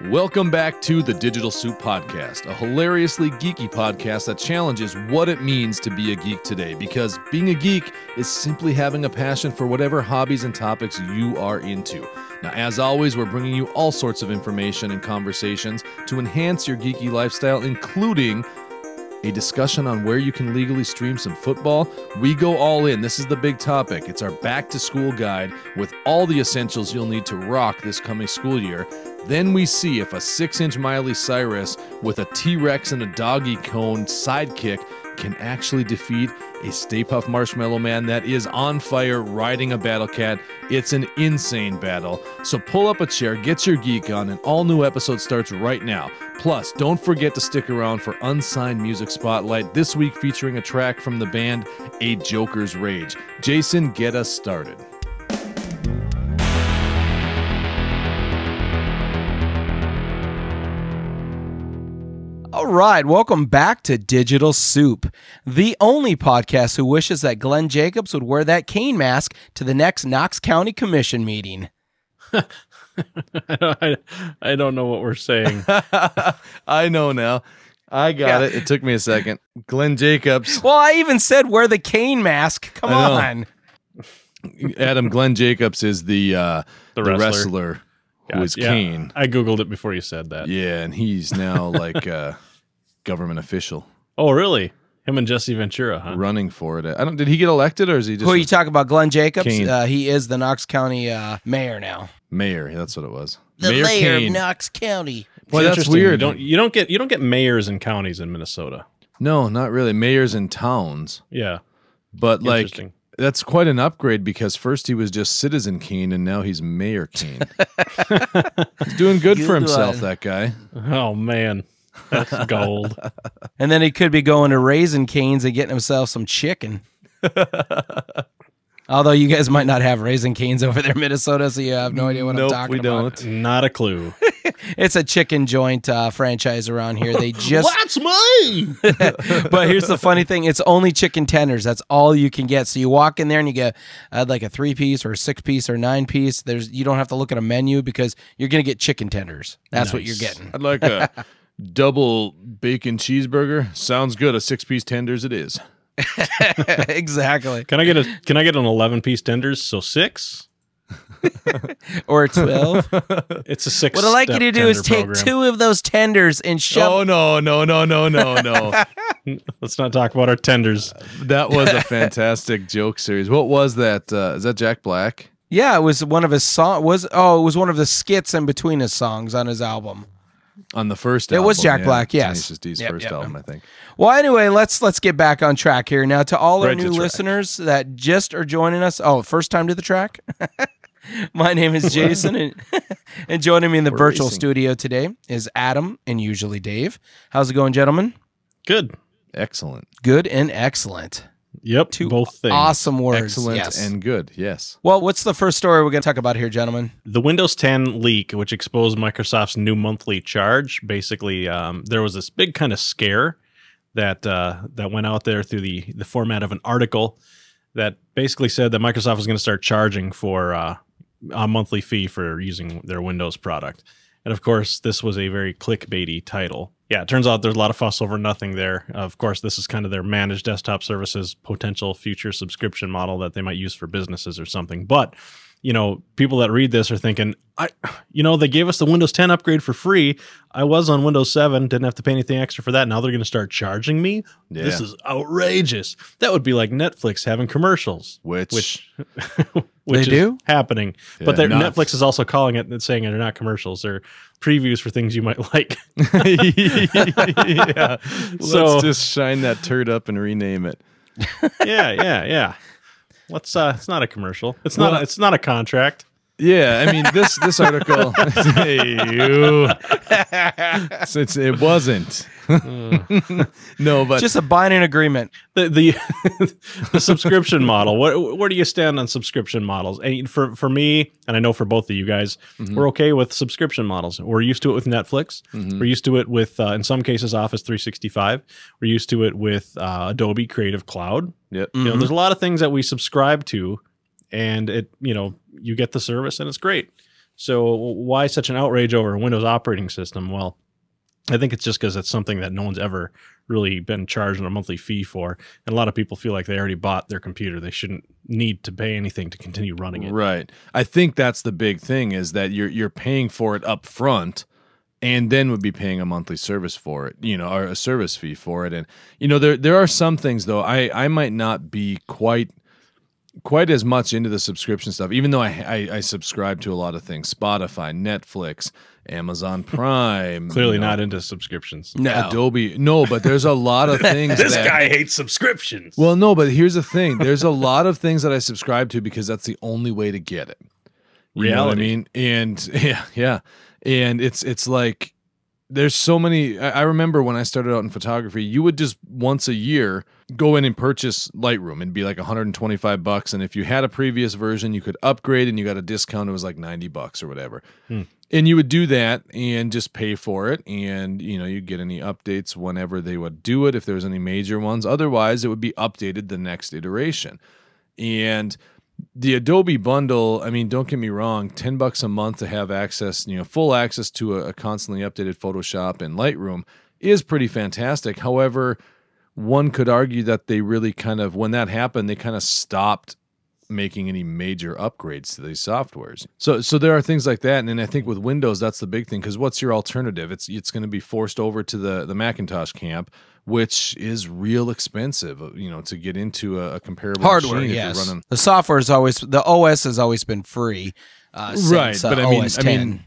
Welcome back to the Digital Soup Podcast, a hilariously geeky podcast that challenges what it means to be a geek today. Because being a geek is simply having a passion for whatever hobbies and topics you are into. Now, as always, we're bringing you all sorts of information and conversations to enhance your geeky lifestyle, including a discussion on where you can legally stream some football. We go all in. This is the big topic. It's our back to school guide with all the essentials you'll need to rock this coming school year. Then we see if a 6 inch Miley Cyrus with a T Rex and a doggy cone sidekick can actually defeat a Stay Puft Marshmallow Man that is on fire riding a battle cat. It's an insane battle. So pull up a chair, get your geek on, an all new episode starts right now. Plus, don't forget to stick around for Unsigned Music Spotlight this week featuring a track from the band A Joker's Rage. Jason, get us started. Right, welcome back to Digital Soup, the only podcast who wishes that Glenn Jacobs would wear that Kane mask to the next Knox County Commission meeting. I, don't know what we're saying. I know now. I got Yeah. it. It took me a second. Glenn Jacobs. Well, I even said wear the Kane mask. Come on. Adam Glenn Jacobs is the uh, The the, wrestler. wrestler, who God, yeah, Kane. I googled it before you said that. Yeah, and he's now like a government official Oh, really? Him and Jesse Ventura, huh? running for it. I don't. Did he get elected or is he just Who are you talking about? Glenn Jacobs? Kane. Uh, he is the Knox County uh, mayor now. mayor? That's what it was. The mayor mayor Kane. of Knox County. Well, that's interesting. weird. You don't you don't get you don't get mayors and counties in Minnesota. No, not really. Mayors in towns, Yeah. but like Interesting. that's quite an upgrade because first he was just Citizen Kane and now he's Mayor Kane. he's doing good, for Good himself. one. That guy. Oh man. That's gold. And then he could be going to Raising Cane's and getting himself some chicken. Although you guys might not have Raising Cane's over there in Minnesota, so you have no idea what Nope, I'm talking about. we about. don't. Not a clue. It's a chicken joint uh, franchise around here. They just That's me. but here's the funny thing: it's only chicken tenders. That's all you can get. So you walk in there and you get uh, like a three piece or a six piece or nine piece. There's you don't have to look at a menu because you're gonna get chicken tenders. That's what you're getting. I'd like a double bacon cheeseburger. Sounds good. A six piece tenders it is. exactly. Can I get a can I get an eleven piece tenders? So six? Or twelve. It's a six. what I'd like you to do is take program. two of those tenders and shove. Oh no no no no no no! Let's not talk about our tenders. that was a fantastic joke series. What was that? Uh, is that Jack Black? Yeah, it was one of his song. Was oh, it was one of the skits in between his songs on his album. On the first It album, was Jack Black, yes. Tenacious D's Yep, first yep, album, I think. Well, anyway, let's let's get back on track here now. To all our Right new listeners that just are joining us, oh, first time to the track. My name is Jason, and, and joining me in the We're virtual racing. studio today is Adam and usually Dave. How's it going, gentlemen? Good. Excellent, Good and excellent. Yep. Two both things. Awesome words. excellent, yes. and good. Yes. well, what's the first story we're going to talk about here, gentlemen? the Windows 10 leak, which exposed Microsoft's new monthly charge, basically, um, there was this big kind of scare that uh, that went out there through the the format of an article that basically said that Microsoft was going to start charging for uh, a monthly fee for using their Windows product. And of course, this was a very clickbaity title. Yeah, it turns out there's a lot of fuss over nothing there. Of course, this is kind of their managed desktop services potential future subscription model that they might use for businesses or something. But you know, people that read this are thinking, I, you know, they gave us the Windows 10 upgrade for free. I was on Windows 7, didn't have to pay anything extra for that. Now they're going to start charging me. This is outrageous. That would be like Netflix having commercials, Which, which which is do? happening. Yeah, but they're- Netflix is also calling it and saying they're not commercials. They're previews for things you might like. yeah. So- Let's just shine that turd up and rename it. yeah, yeah, yeah. Let's. uh It's not a commercial. It's Well, not. A, it's not a contract. Yeah, I mean this this article. hey, you. It wasn't. no, but Just a binding agreement. the the, the subscription model. What where do you stand on subscription models? And for for me, and I know for both of you guys, we're okay with subscription models. We're used to it with Netflix. We're used to it with, uh, in some cases, Office 365. We're used to it with uh, Adobe Creative Cloud. Yep. You know, there's a lot of things that we subscribe to, and it you know you get the service and it's great. So why such an outrage over a Windows operating system? Well, I think it's just because it's something that no one's ever really been charged a monthly fee for, and a lot of people feel like they already bought their computer. They shouldn't need to pay anything to continue running it. Right. I think that's the big thing is that you're you're paying for it up front and then would be paying a monthly service for it, you know, or a service fee for it. And you know, there there are some things though. I I might not be quite quite as much into the subscription stuff, even though I, I, I subscribe to a lot of things: Spotify, Netflix, Amazon Prime. Clearly you know, not into subscriptions. No. Adobe. No, but there's a lot of things. This that, guy hates subscriptions. Well, no, but here's the thing: there's a lot of things that I subscribe to because that's the only way to get it. You know what I mean? And yeah, yeah, and it's it's like there's so many. I, I remember when I started out in photography, you would just once a year go in and purchase Lightroom and be like 125 bucks, and if you had a previous version, you could upgrade and you got a discount. It was like 90 bucks or whatever. Hmm. And you would do that and just pay for it, and you know you get any updates whenever they would do it if there was any major ones. Otherwise, it would be updated the next iteration. And the Adobe bundle, I mean, don't get me wrong, 10 bucks a month to have access, you know, full access to a, a constantly updated Photoshop and Lightroom is pretty fantastic. However, one could argue that they really kind of, when that happened, they kind of stopped making any major upgrades to these softwares. So so there are things like that and then I think with Windows that's the big thing cuz what's your alternative? It's it's going to be forced over to the the Macintosh camp which is real expensive, uh, you know, to get into a, a comparable Hardware, machine yes. running The software is always the OS has always been free. Uh, right since, uh, but i mean i mean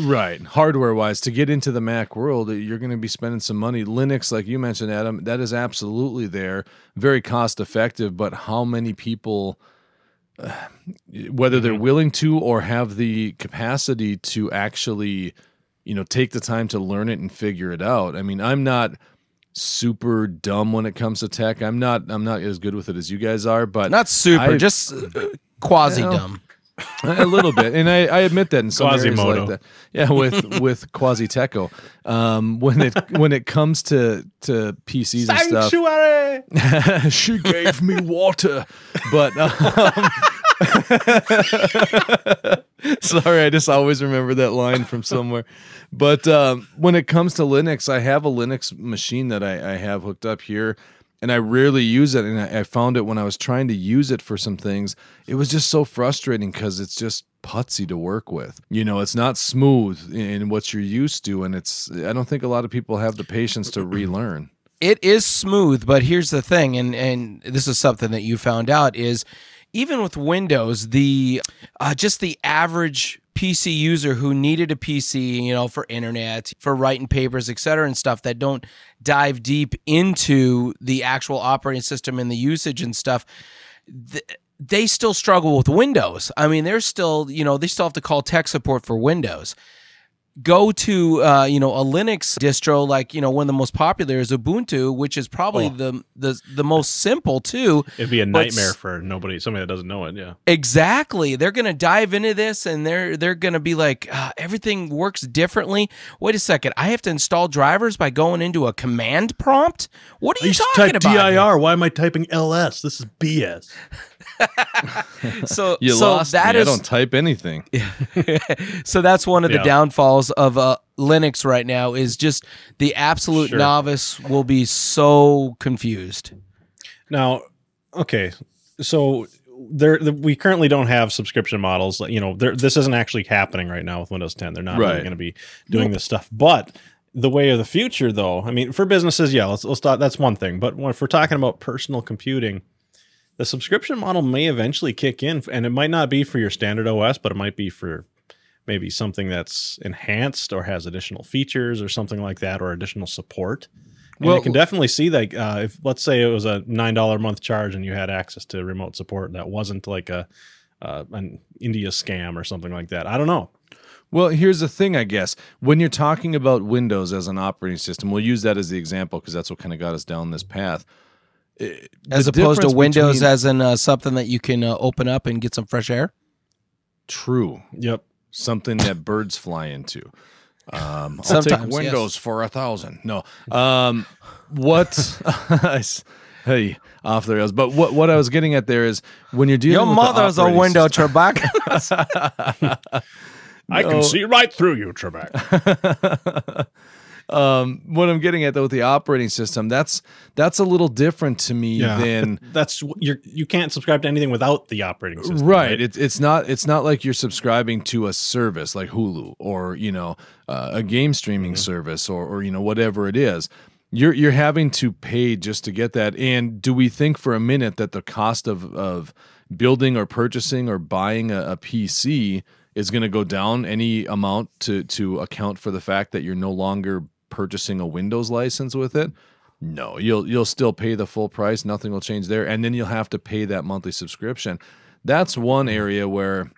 right hardware wise to get into the mac world you're going to be spending some money linux like you mentioned adam that is absolutely there very cost effective but how many people whether they're mm-hmm. willing to or have the capacity to actually you know take the time to learn it and figure it out. I mean i'm not super dumb when it comes to tech. I'm not i'm not as good with it as you guys are but not super, I've- just uh, quasi dumb. A little bit, and I, I admit that in some areas Quasimodo. like that. Yeah, with with Quasi Techo, um, when it when it comes to to PCs and stuff, she gave me water, but um, sorry, I just always remember that line from somewhere. But um, when it comes to Linux, I have a Linux machine that I, I have hooked up here, and I rarely use it. And I, I found it when I was trying to use it for some things. It was just so frustrating because it's just putsy to work with. You know, it's not smooth in what you're used to, and it's. I don't think a lot of people have the patience to relearn. it is smooth, but here's the thing, and and this is something that you found out is even with Windows, the uh, just the average PC user who needed a PC, you know, for internet, for writing papers, et cetera, and stuff that don't dive deep into the actual operating system and the usage and stuff. th- they still struggle with Windows. I mean, they're still, you know, they still have to call tech support for Windows go to uh, you know a Linux distro like you know one of the most popular is Ubuntu, which is probably Oh. the the the most simple too. It'd be a nightmare for nobody, somebody that doesn't know it. Yeah. Exactly, they're gonna dive into this and they're they're gonna be like uh, everything works differently. Wait a second, I have to install drivers by going into a command prompt. What are you talking about? here? Why am I typing LS? This is BS. So You so lost that me. is- I don't type anything. so that's one of the Yeah. downfalls of uh, Linux right now is just the absolute Sure. novice will be so confused. Now, okay, so there the, we currently don't have subscription models. You know, there, this isn't actually happening right now with Windows 10. They're not really going to be doing this stuff. But the way of the future, though, I mean, for businesses, yeah, let's let's talk. That's one thing. But if we're talking about personal computing, the subscription model may eventually kick in, and it might not be for your standard OS, but it might be for maybe something that's enhanced or has additional features or something like that, or additional support. And Well- you can definitely see like uh, if let's say it was a nine dollar a month charge and you had access to remote support that wasn't like a uh, an India scam or something like that. I don't know. Well, here's the thing, I guess. When you're talking about Windows as an operating system, we'll use that as the example because that's what kind of got us down this path. As opposed to Windows between- as in uh, something that you can uh, open up and get some fresh air. true, Yep. something that birds fly into. Um, I'll Sometimes, take yes. Windows for a thousand. No, um, what? I s- hey, off the rails. But what what I was getting at there is when you're dealing Your with the mother's a window system- Trebek. I can see right through you, Trebek. um, what I'm getting at though with the operating system, that's that's a little different to me than that's you're you can't subscribe to anything without the operating system, right. It's it's not it's not like you're subscribing to a service like Hulu or you know uh, a game streaming service or or you know whatever it is. You're you're having to pay just to get that. And do we think for a minute that the cost of of building or purchasing or buying a, a PC is going to go down any amount to to account for the fact that you're no longer purchasing a Windows license with it? No, you'll you'll still pay the full price. Nothing will change there, and then you'll have to pay that monthly subscription. That's one area where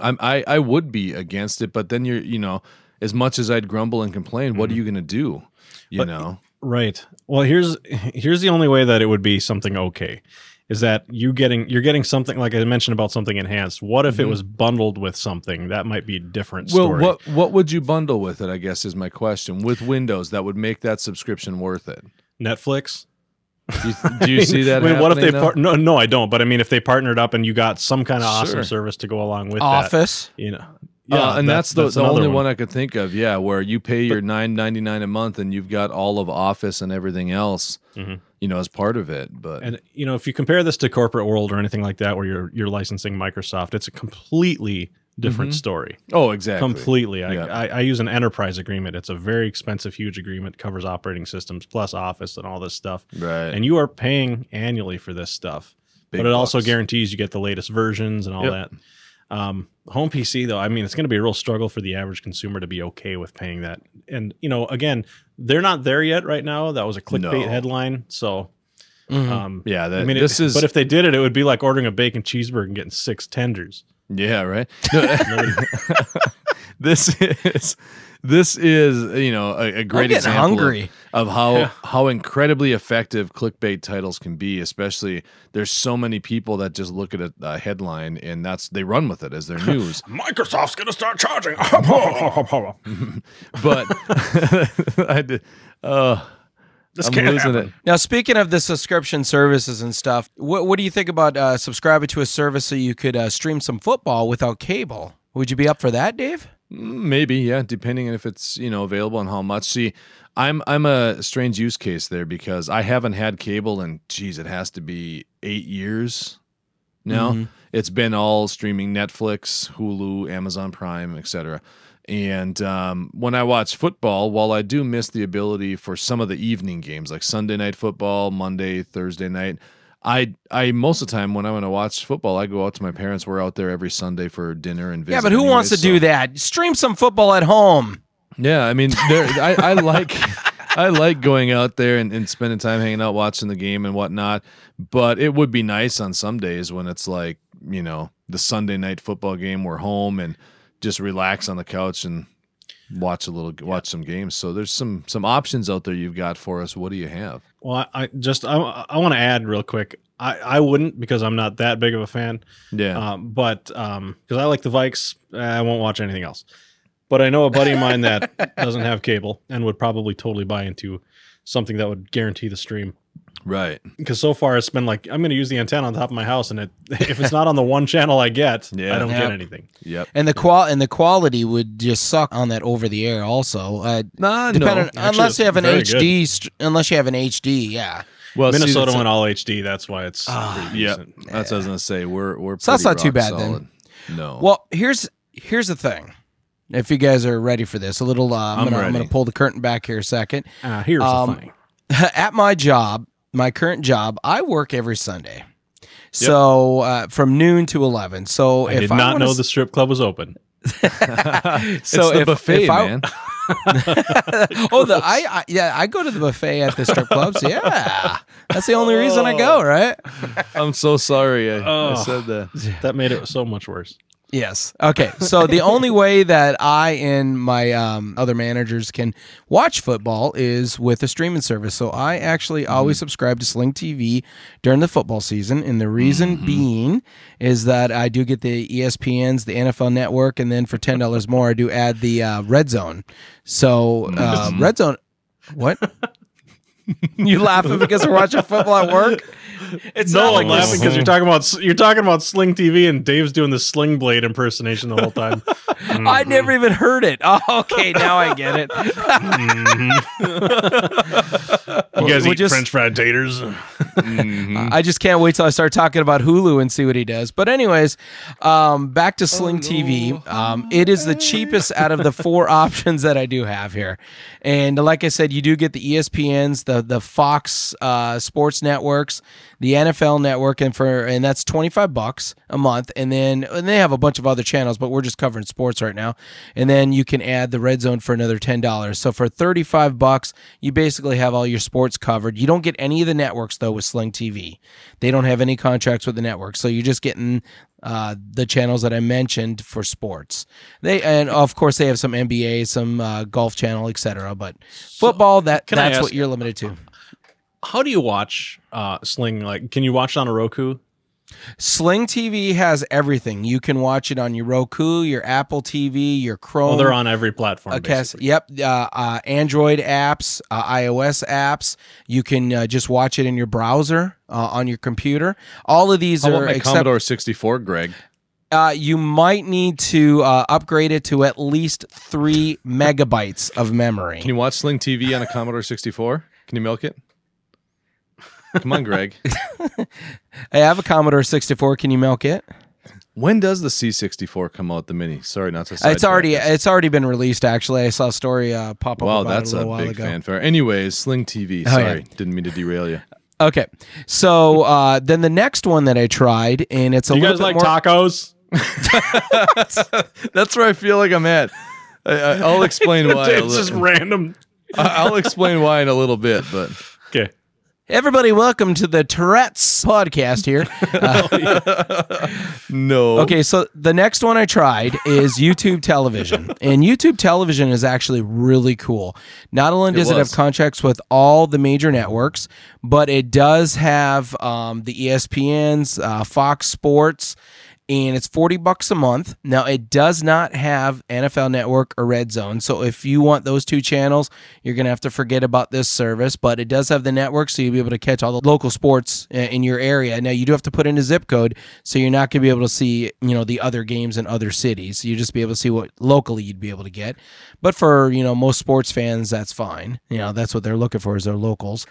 I'm, I I would be against it, but then you're you know as much as I'd grumble and complain, what are mm-hmm. you going to do? You But- know, Right. Well, here's here's the only way that it would be something okay is that you getting you're getting something like I mentioned about something enhanced. What if it Mhm. was bundled with something that might be a different well, story? what what would you bundle with it? I guess is my question. With Windows, that would make that subscription worth it. Netflix? Do you, do you see that? I mean, what if they par- no no I don't. But I mean, if they partnered up and you got some kind of awesome Sure. service to go along with that, Office. you know, Yeah, and that's, the, the only one. I could think of. Yeah, where you pay your nine ninety nine a month and you've got all of Office and everything else, Mhm. you know, as part of it. But And you know, if you compare this to corporate world or anything like that, where you're you're licensing Microsoft, it's a completely different Mhm. story. oh, exactly. Completely. I, Yeah. I, I use an enterprise agreement. It's a very expensive, huge agreement. Covers operating systems plus Office and all this stuff. Right. And you are paying annually for this stuff. Big but it also guarantees you get the latest versions and all Yep. that. Um, home PC though, I mean, it's going to be a real struggle for the average consumer to be okay with paying that. And you know, again, they're not there yet right now. That was a clickbait No. headline. So, Mhm. um, yeah, that, I mean, this it, is. but if they did it, it would be like ordering a bacon cheeseburger and getting six tenders. yeah, right. No, this is this is you know a, a I'm great getting example of- hungry. of how Yeah. how incredibly effective clickbait titles can be especially there's so many people that just look at a, a headline and that's they run with it as their news Microsoft's going to start charging. but i did uh this i'm can't losing happen. it Now, speaking of the subscription services and stuff, what, what do you think about uh, subscribing to a service so you could uh, stream some football without cable? Would you be up for that, Dave? Maybe, yeah, depending on if it's you know available and how much. See, I'm I'm a strange use case there because I haven't had cable and geez, it has to be eight years now. Mhm. It's been all streaming Netflix, Hulu, Amazon Prime, etc. And um, when I watch football, while I do miss the ability for some of the evening games like Sunday night football, Monday, Thursday night, I I most of the time when I want to watch football, I go out to my parents. We're out there every Sunday for dinner and visit. Yeah, but who wants to anyways, do that? Stream some football at home. yeah, I mean, there, I, I like I like going out there and, and spending time hanging out, watching the game and whatnot. But it would be nice on some days when it's like you know the Sunday night football game. We're home and just relax on the couch and watch a little watch some games. So there's some some options out there you've got for us. What do you have? Well, I, I just I, I want to add real quick. I, I wouldn't because I'm not that big of a fan. Yeah, Um, but um, because I like the Vikes, I won't watch anything else. But I know a buddy of mine that doesn't have cable and would probably totally buy into something that would guarantee the stream. Right. Because so far it's been like I'm going to use the antenna on top of my house, and it if it's not on the one channel I get, Yeah. I don't Yep. get anything. Yep. And the qual and the quality would just suck on that over the air. Also, uh, Nah, depending no. Actually, unless you have an HD, st- unless you have an HD, yeah. Well, Minnesota that's- went all HD. That's why it's pretty Yeah, that's what I was gonna say. We're we're So that's not too rock bad then. No. Well, here's here's the thing. If you guys are ready for this, a little, uh, I'm, I'm gonna I'm gonna pull the curtain back here a second. Ah, here's Um, the thing. At my job, my current job, I work every Sunday. So uh, from noon to eleven. So I if did I not wanna know s- the strip club was open. it's so the if- buffet, if I- man. oh, the I, I yeah, I go to the buffet at the strip clubs. Yeah, that's the only reason I go. Right? I'm so sorry I, I Oh. said that. That made it so much worse. Yes. Okay. So the only way that I and my um, other managers can watch football is with a streaming service. So I actually always subscribe to Sling TV during the football season, and the reason being is that I do get the ESPN's, the NFL Network, and then for ten dollars more, I do add the uh, Red Zone. So uh, Red Zone. What? you laughing because we're watching football at work? It's no, not like I'm laughing because you're talking about you're talking about Sling TV and Dave's doing the Sling Blade impersonation the whole time. I never even heard it. Oh, okay, now I get it. You guys We'll eat just- French fried taters? I just can't wait till I start talking about Hulu and see what he does. But anyways, um, back to Sling TV. Um, it is the cheapest out of the four options that I do have here, and like I said, you do get the ESPNs, the the Fox uh, Sports networks, the NFL network, and for and that's twenty five bucks a month, and then and they have a bunch of other channels, but we're just covering sports right now, and then you can add the Red Zone for another ten dollars. So for thirty five bucks, you basically have all your sports covered. You don't get any of the networks though with Sling TV. They don't have any contracts with the network, so you're just getting uh, the channels that I mentioned for sports. They and of course they have some NBA, some uh, golf channel, etc. But football that that's ask- what you're limited to. How do you watch uh, Sling? Like, can you watch it on a Roku? Sling TV has everything. You can watch it on your Roku, your Apple TV, your Chrome. Oh, they're on every platform. basically. yep. Uh, uh, Android apps, uh, iOS apps. You can uh, just watch it in your browser uh, on your computer. All of these How are about my except Commodore 64, Greg? uh, you might need to uh, upgrade it to at least three megabytes of memory. Can you watch Sling TV on a Commodore 64? Can you milk it? Come on, Greg. I have a Commodore 64. Can you milk it? When does the C64 come out? The mini. Sorry, not to. it's already us. it's already been released. Actually, I saw a story uh, pop up. Wow, about that's it a a while big ago. fanfare. Anyways, Sling TV. Oh, Sorry, yeah. didn't mean to derail you. Okay, so uh, then the next one that I tried, and it's a Do you little guys bit like more. tacos? That's where I feel like I'm at. I, I, I'll explain why. it's just random. I- I'll explain why in a little bit, but Okay. Everybody, welcome to the Tourette's podcast here. no. Okay, so the next one I tried is YouTube television. And YouTube television is actually really cool. Not only does it, have contracts with all the major networks, but it does have um, the ESPNs, uh, Fox Sports, and it's 40 bucks a month. Now, it does not have NFL Network or Red Zone. So if you want those two channels, you're going to have to forget about this service, but it does have the network so you'll be able to catch all the local sports uh, in your area. Now, you do have to put in a zip code, so you're not going to be able to see, you know, the other games in other cities. You just be able to see what locally you'd be able to get. But for, you know, most sports fans, that's fine. You know, that's what they're looking for is their locals.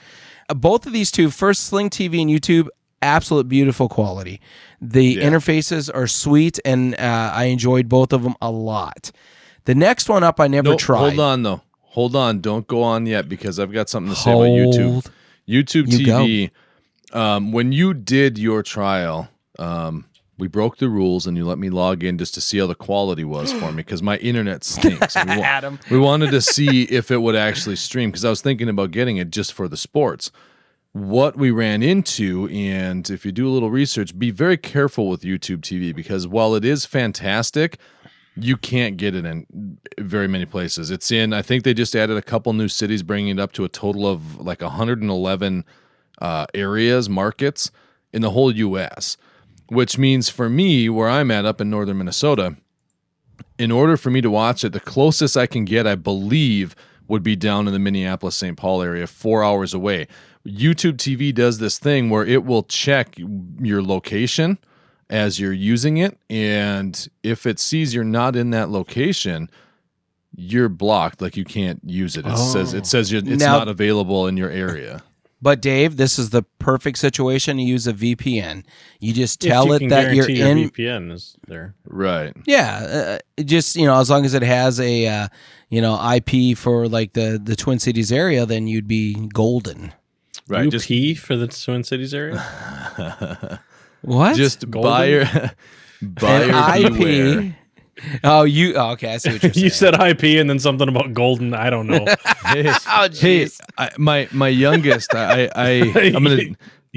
Uh, Both of these two, first Sling TV and YouTube, absolute beautiful quality. The Yeah. interfaces are sweet, and uh, I enjoyed both of them a lot. The next one up, I never No, tried. hold on though. Hold on. Don't go on yet because I've got something to say about YouTube. YouTube You. TV. Um, when you did your trial, um, we broke the rules and you let me log in just to see how the quality was for me because my internet stinks. We, wa- Adam. we wanted to see if it would actually stream because I was thinking about getting it just for the sports. What we ran into, and if you do a little research, be very careful with YouTube TV because while it is fantastic, you can't get it in very many places. It's in, I think they just added a couple new cities, bringing it up to a total of like 111 uh, areas, markets in the whole U.S., which means for me, where I'm at up in northern Minnesota, in order for me to watch it, the closest I can get, I believe, would be down in the Minneapolis St. Paul area, four hours away. YouTube TV does this thing where it will check your location as you're using it. And if it sees you're not in that location, you're blocked. Like you can't use it. It says it says you're, it's Now- not available in your area. But Dave, this is the perfect situation to use a VPN. You just tell you it that you're your in. VPN is there. Right. Yeah, uh, just you know, as long as it has a uh, you know IP for like the the Twin Cities area, then you'd be golden. Right. UP Just for the Twin Cities area. What? just Golden? buyer buyer an beware. IP. Oh, you. Oh, okay, I see what you're saying. you said IP and then something about golden. I don't know. Hey, Oh, hey, jeez. I, my my youngest, I, I I'm gonna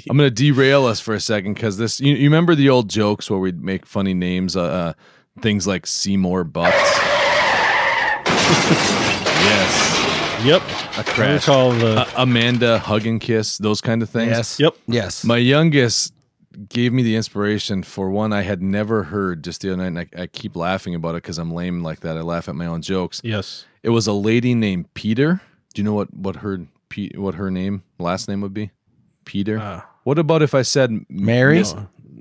I'm gonna derail us for a second because this. You, you remember the old jokes where we'd make funny names, uh, uh things like Seymour Butts. Yes, yep. a I crash. recall the. Uh, Amanda hug and kiss, those kind of things. Yes. Yep. Yes. My youngest gave me the inspiration for one I had never heard just the other night, and I, I keep laughing about it because I'm lame like that. I laugh at my own jokes. yes. It was a lady named Peter. Do you know what what her P- what her name, last name would be? Peter. Uh, what about if I said M- Mary? Miss-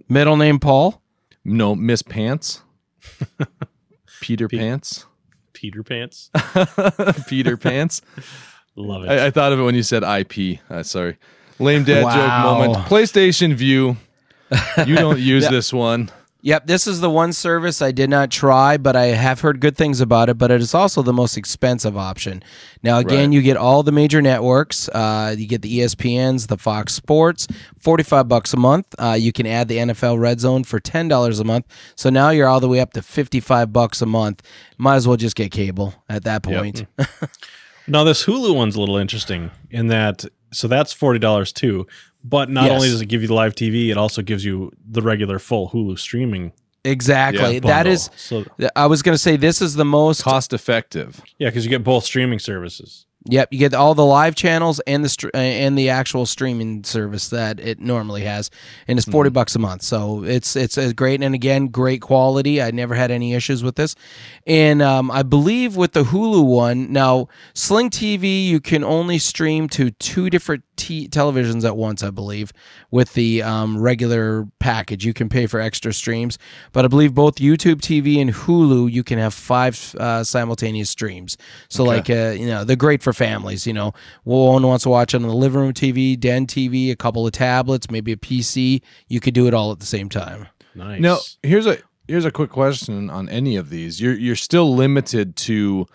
Middle name Paul. no, Miss Pants. Peter Pe- Pants. Peter Pants. Peter Pants. Love it. I, I thought of it when you said IP. Uh, sorry. Lame dad Wow. joke moment. PlayStation Vue. You don't use this one. Yep, this is the one service I did not try, but I have heard good things about it. But it is also the most expensive option. Now, again, Right. you get all the major networks. Uh, you get the ESPNs, the Fox Sports, forty-five bucks a month. Uh, you can add the NFL Red Zone for ten dollars a month. So now you're all the way up to fifty-five bucks a month. Might as well just get cable at that point. Now this Hulu one's a little interesting in that so that's forty dollars too. But not Yes. only does it give you the live TV, it also gives you the regular full Hulu streaming. exactly. Yeah, that bundle. is. so I was going to say this is the most Cost effective. yeah, because you get both streaming services. Yep, you get all the live channels and the str- uh, and the actual streaming service that it normally has, and it's 40 bucks a month. So it's it's a great and again great quality. I never had any issues with this, and um, I believe with the Hulu one now Sling TV you can only stream to two different t- televisions at once. I believe with the um, regular package you can pay for extra streams, but I believe both YouTube TV and Hulu you can have five uh, simultaneous streams. So like uh, you know they're great for families. You know, one wants to watch it on the living room TV, den TV, a couple of tablets, maybe a PC. You could do it all at the same time. Nice. Now, here's a here's a quick question on any of these. You're you're still limited to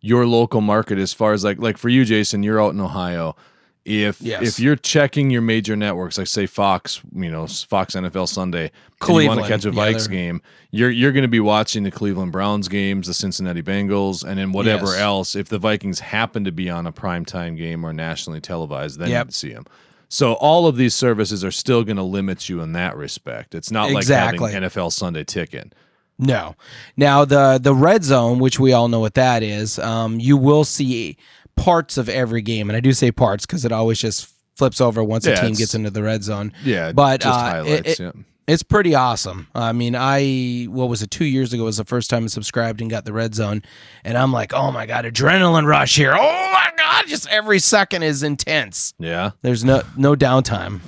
your local market as far as like like for you, Jason. You're out in Ohio. If Yes. if you're checking your major networks, like say Fox, you know Fox NFL Sunday, and you want to Cleveland. catch a Yeah, Vikes they're- game, you're you're going to be watching the Cleveland Browns games, the Cincinnati Bengals, and then whatever Yes. else. If the Vikings happen to be on a primetime game or nationally televised, then Yep. you see them. So all of these services are still going to limit you in that respect. It's not Exactly. like having NFL Sunday Ticket. No. Now the the red zone, which we all know what that is, um, you will see parts of every game, and I do say parts because it always just flips over once a team gets into the red zone. Yeah, But, just uh, highlights. it- yeah. It's pretty awesome. I mean, I what was it two years ago was the first time I subscribed and got the red zone, and I'm like, oh my god, adrenaline rush here! Oh my god, just every second is intense. Yeah. There's no no downtime.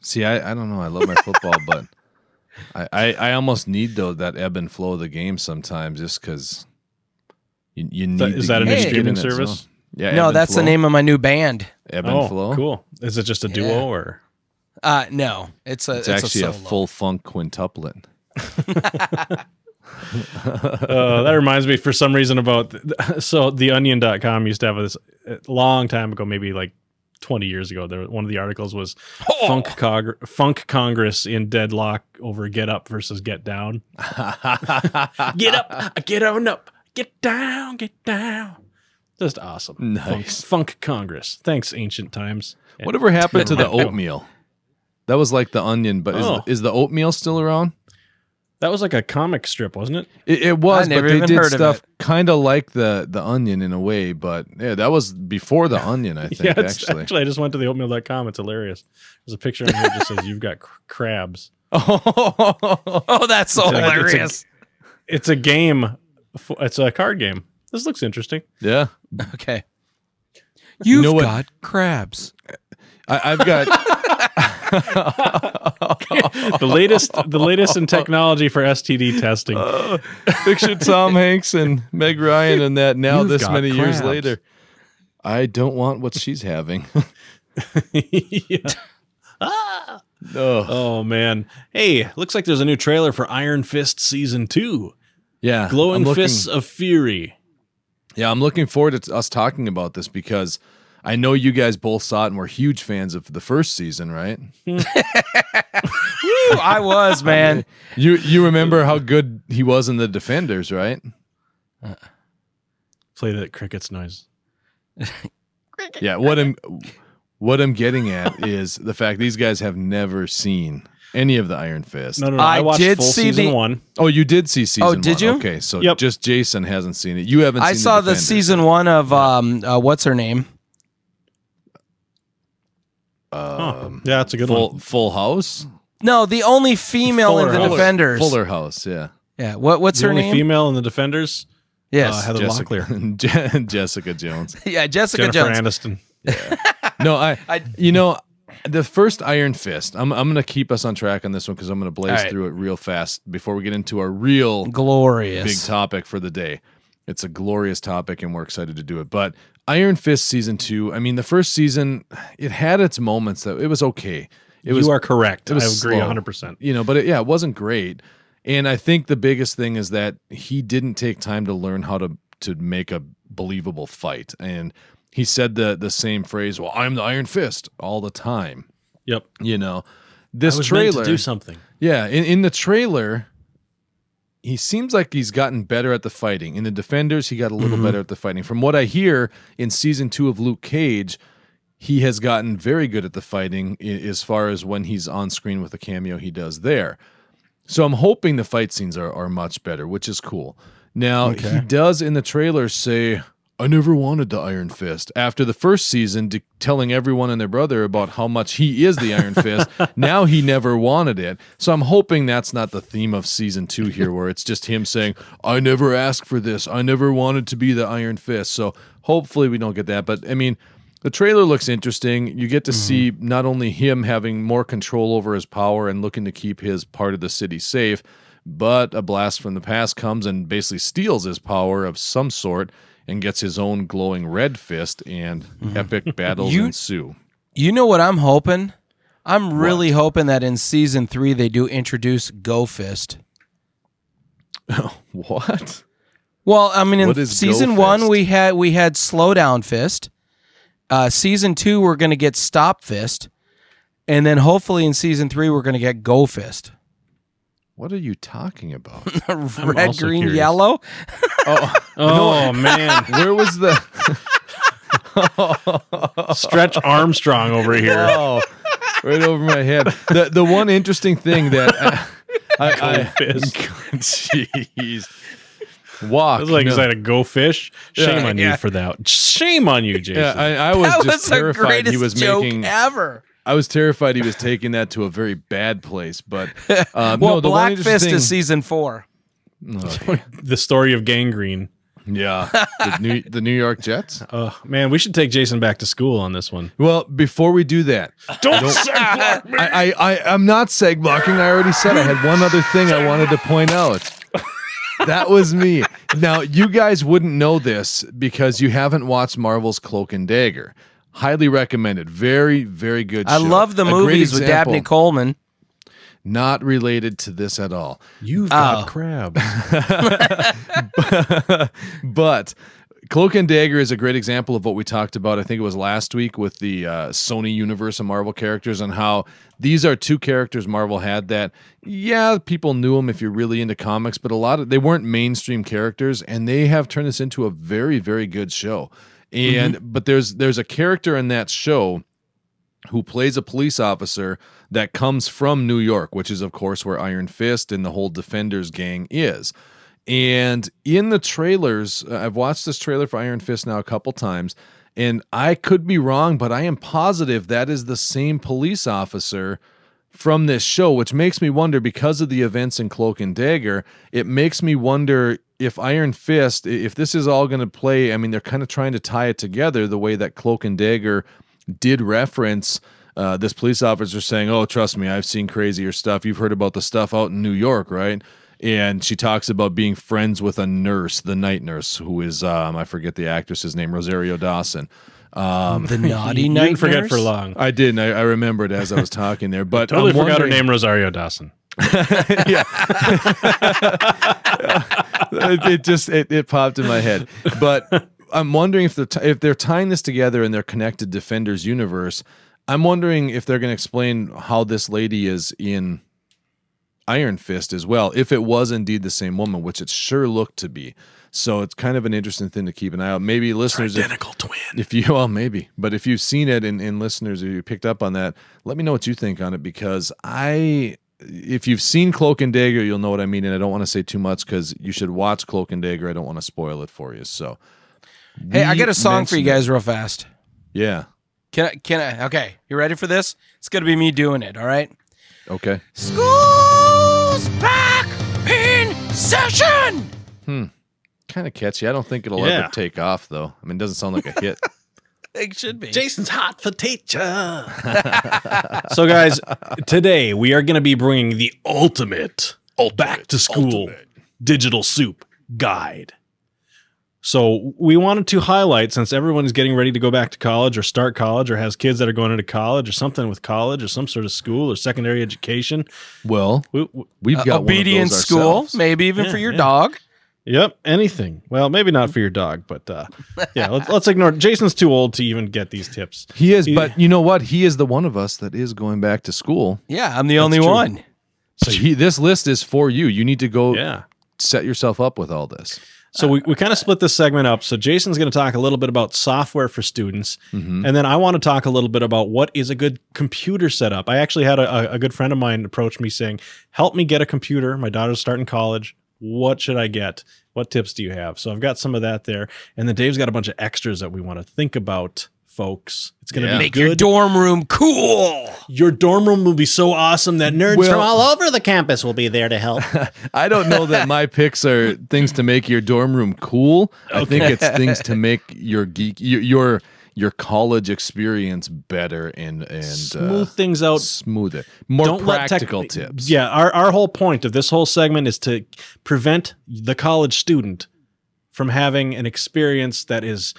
See, I, I don't know. I love my football, but I, I, I almost need though that ebb and flow of the game sometimes, just because you, you need. That- is to that a get new in streaming that service? Zone. Yeah. no, ebb and that's the flow. name of my new band. Ebb oh, and flow. cool. Is it just a duo Yeah. or? Uh, no, it's a It's, it's, actually a, solo. full funk quintuplet. Uh, that reminds me for some reason about so the onion.com used to have this a long time ago maybe like 20 years ago there one of the articles was Oh. funk Cog- funk congress in deadlock over get up versus get down get up get on up get down get down just awesome Nice. funk, funk congress thanks ancient times Whatever happened to the oatmeal? That was like the onion, but Oh. is, is the oatmeal still around? that was like a comic strip wasn't it It, it was, I never but they even did heard of stuff kind of like the the onion in a way. But yeah, that was before the onion, I think. yeah it's, actually. actually i just went to the oatmeal.com it's hilarious there's a picture on here that just says you've got cr- crabs oh, oh, that's so It's a- it's a- hilarious. it's a game. f- It's a card game. This looks interesting. yeah, Okay. You've know what? got crabs. I, I've got. The latest, the latest in technology for STD testing. Uh, picture Tom Hanks and Meg Ryan and that now You've this got many years later. I don't want what she's having. Yeah. oh, Oh man. Hey, looks like there's a new trailer for Iron Fist season two. yeah. Glowing looking- fists of fury. Yeah, I'm looking forward to us talking about this because I know you guys both saw it and were huge fans of the first season, right? I was, man. You you remember how good he was in the Defenders, right? Uh, Play that crickets noise. Yeah, what I'm what I'm getting at is the fact these guys have never seen any of the Iron Fist. No, no, no. I I, watched did full see season the- one. Oh, you did see season Oh, did one. you? Okay, so Yep. just Jason hasn't seen it. You haven't seen it. I seen saw the Defenders. season one of um uh, what's her name? Um, yeah, that's a good full, one. Full House? No, the only female in the House. Defenders. Fuller House, yeah. Yeah. What what's The her only name? female in the Defenders. yes. Uh, Heather Jessica, Locklear. Je- Jessica Jones. yeah, Jessica Jennifer Jones. Aniston. No, I, I- you know, the first Iron Fist. I'm I'm gonna keep us on track on this one because I'm gonna blaze right. through it real fast before we get into our real Glorious. big topic for the day. It's a glorious topic, and we're excited to do it. But Iron Fist season two. I mean, the first season, it had its moments that it was okay. It was you are correct. it was I agree slow. 100%. you know, but it, yeah, it wasn't great. And I think the biggest thing is that he didn't take time to learn how to to make a believable fight. And he said the the same phrase, "Well, I'm the Iron Fist" all the time. Yep. You know, this I was meant trailer, to do something. yeah, in, in the trailer, he seems like he's gotten better at the fighting. In the Defenders, he got a little Mhm. better at the fighting. From what I hear in season two of Luke Cage, he has gotten very good at the fighting as far as when he's on screen with a cameo he does there. So I'm hoping the fight scenes are, are much better, which is cool. Now, he does in the trailer say, I never wanted the Iron Fist. After the first season, de- telling everyone and their brother about how much he is the Iron Fist, now he never wanted it. So I'm hoping that's not the theme of season two here, where it's just him saying, I never asked for this. I never wanted to be the Iron Fist. So hopefully we don't get that. But I mean, the trailer looks interesting. You get to mm-hmm. see not only him having more control over his power and looking to keep his part of the city safe, but a blast from the past comes and basically steals his power of some sort and gets his own glowing red fist, and epic battles You- ensue. You know what I'm hoping? I'm really hoping that in season three they do introduce Go Fist. what? Well, I mean, in What season one we had we had Slowdown Fist. Uh, season two we're gonna get Stop Fist, and then hopefully in season three we're gonna get Go Fist. What are you talking about? Red, green, curious. yellow. oh, Oh, man. where was the? Stretch Armstrong over here. Oh, right over my head. The the one interesting thing that uh, I, I, fist. jeez, walk. It was like, no. is that a go fish? Shame Yeah, on yeah. you for that. Shame on you, Jason. yeah, I, I was that just was the terrified greatest he was joke making. ever. I was terrified he was taking that to a very bad place. But um, Well, no, the Black Fist thing- is season four. Okay. the story of gangrene. yeah, the New, the New York Jets. Oh, man, we should take Jason back to school on this one. Well, before we do that, Don't, I, I, I, I'm not seg blocking. I already said I had one other thing I wanted to point out. That was me. Now, you guys wouldn't know this because you haven't watched Marvel's Cloak and Dagger. Highly recommended. Very, very good. I show. love the A movies with example, Dabney Coleman. Not related to this at all. You've got got crabs. but Cloak and Dagger is a great example of what we talked about. I think it was last week with the uh, Sony universe of Marvel characters and how these are two characters Marvel had that, yeah, people knew them if you're really into comics, but a lot of they weren't mainstream characters, and they have turned this into a very, very good show. And but there's there's a character in that show who plays a police officer that comes from New York, which is, of course, where Iron Fist and the whole Defenders gang is. And in the trailers, uh, I've watched this trailer for Iron Fist now a couple times, and I could be wrong, but I am positive that is the same police officer from this show, which makes me wonder because of the events in Cloak and Dagger, it makes me wonder if Iron Fist, if this is all going to play, I mean, they're kind of trying to tie it together the way that Cloak and Dagger did reference uh, this police officer saying, "Oh, trust me, I've seen crazier stuff. You've heard about the stuff out in New York, right?" And she talks about being friends with a nurse, the night nurse, who is um, I forget the actress's name, Rosario Dawson. Um, The naughty you night didn't forget nurse? for long. I did, and I, I remembered as I was talking there, but Totally I'm forgot her name, Rosario Dawson. yeah, it, it just it, it popped in my head. But I'm wondering if they're t- if they're tying this together in their connected Defenders universe. I'm wondering if they're going to explain how this lady is in Iron Fist as well, if it was indeed the same woman, which it sure looked to be. So it's kind of an interesting thing to keep an eye out. Maybe listeners, if, twin. if you well maybe but if you've seen it and, and listeners if you picked up on that let me know what you think on it because i if you've seen cloak and dagger you'll know what i mean and i don't want to say too much because you should watch cloak and dagger i don't want to spoil it for you so Hey, I got a song for you guys real fast. yeah Can I? Can I? Okay, you ready for this? It's gonna be me doing it. All right. okay School's back in session. Hmm. Kind of catchy i don't think it'll Yeah. ever take off though i mean it doesn't sound like a hit It should be. Jason's hot for teacher. so, guys, today we are going to be bringing the ultimate, ultimate back to school digital soup guide. So, we wanted to highlight since everyone is getting ready to go back to college or start college or has kids that are going into college or something with college or some sort of school or secondary education. Well, We, we- we've got obedience one of those school, maybe even Yeah, for your yeah. dog. Yep, anything. Well, maybe not for your dog, but uh, yeah, let's, let's ignore. Jason's too old to even get these tips. He is, He- but you know what? He is the one of us that is going back to school. Yeah, I'm the only true. one. So he, this list is for you. You need to go Yeah. set yourself up with all this. So we, we kind of split this segment up. So Jason's going to talk a little bit about software for students, Mhm. and then I want to talk a little bit about what is a good computer setup. I actually had a, a- a good friend of mine approach me saying, "Help me get a computer. My daughter's starting college. What should I get? What tips do you have?" So I've got some of that there, and then Dave's got a bunch of extras that we want to think about, folks. It's going to Yeah. be Make good. your dorm room cool. Your dorm room will be so awesome that nerds Well- from all over the campus will be there to help. I don't know that my picks are things to make your dorm room cool. I think it's things to make your geek your your, your college experience better and and Smooth uh, things out. smoother, more Don't let tech- practical tips. Yeah, our, our whole point of this whole segment is to prevent the college student from having an experience that is,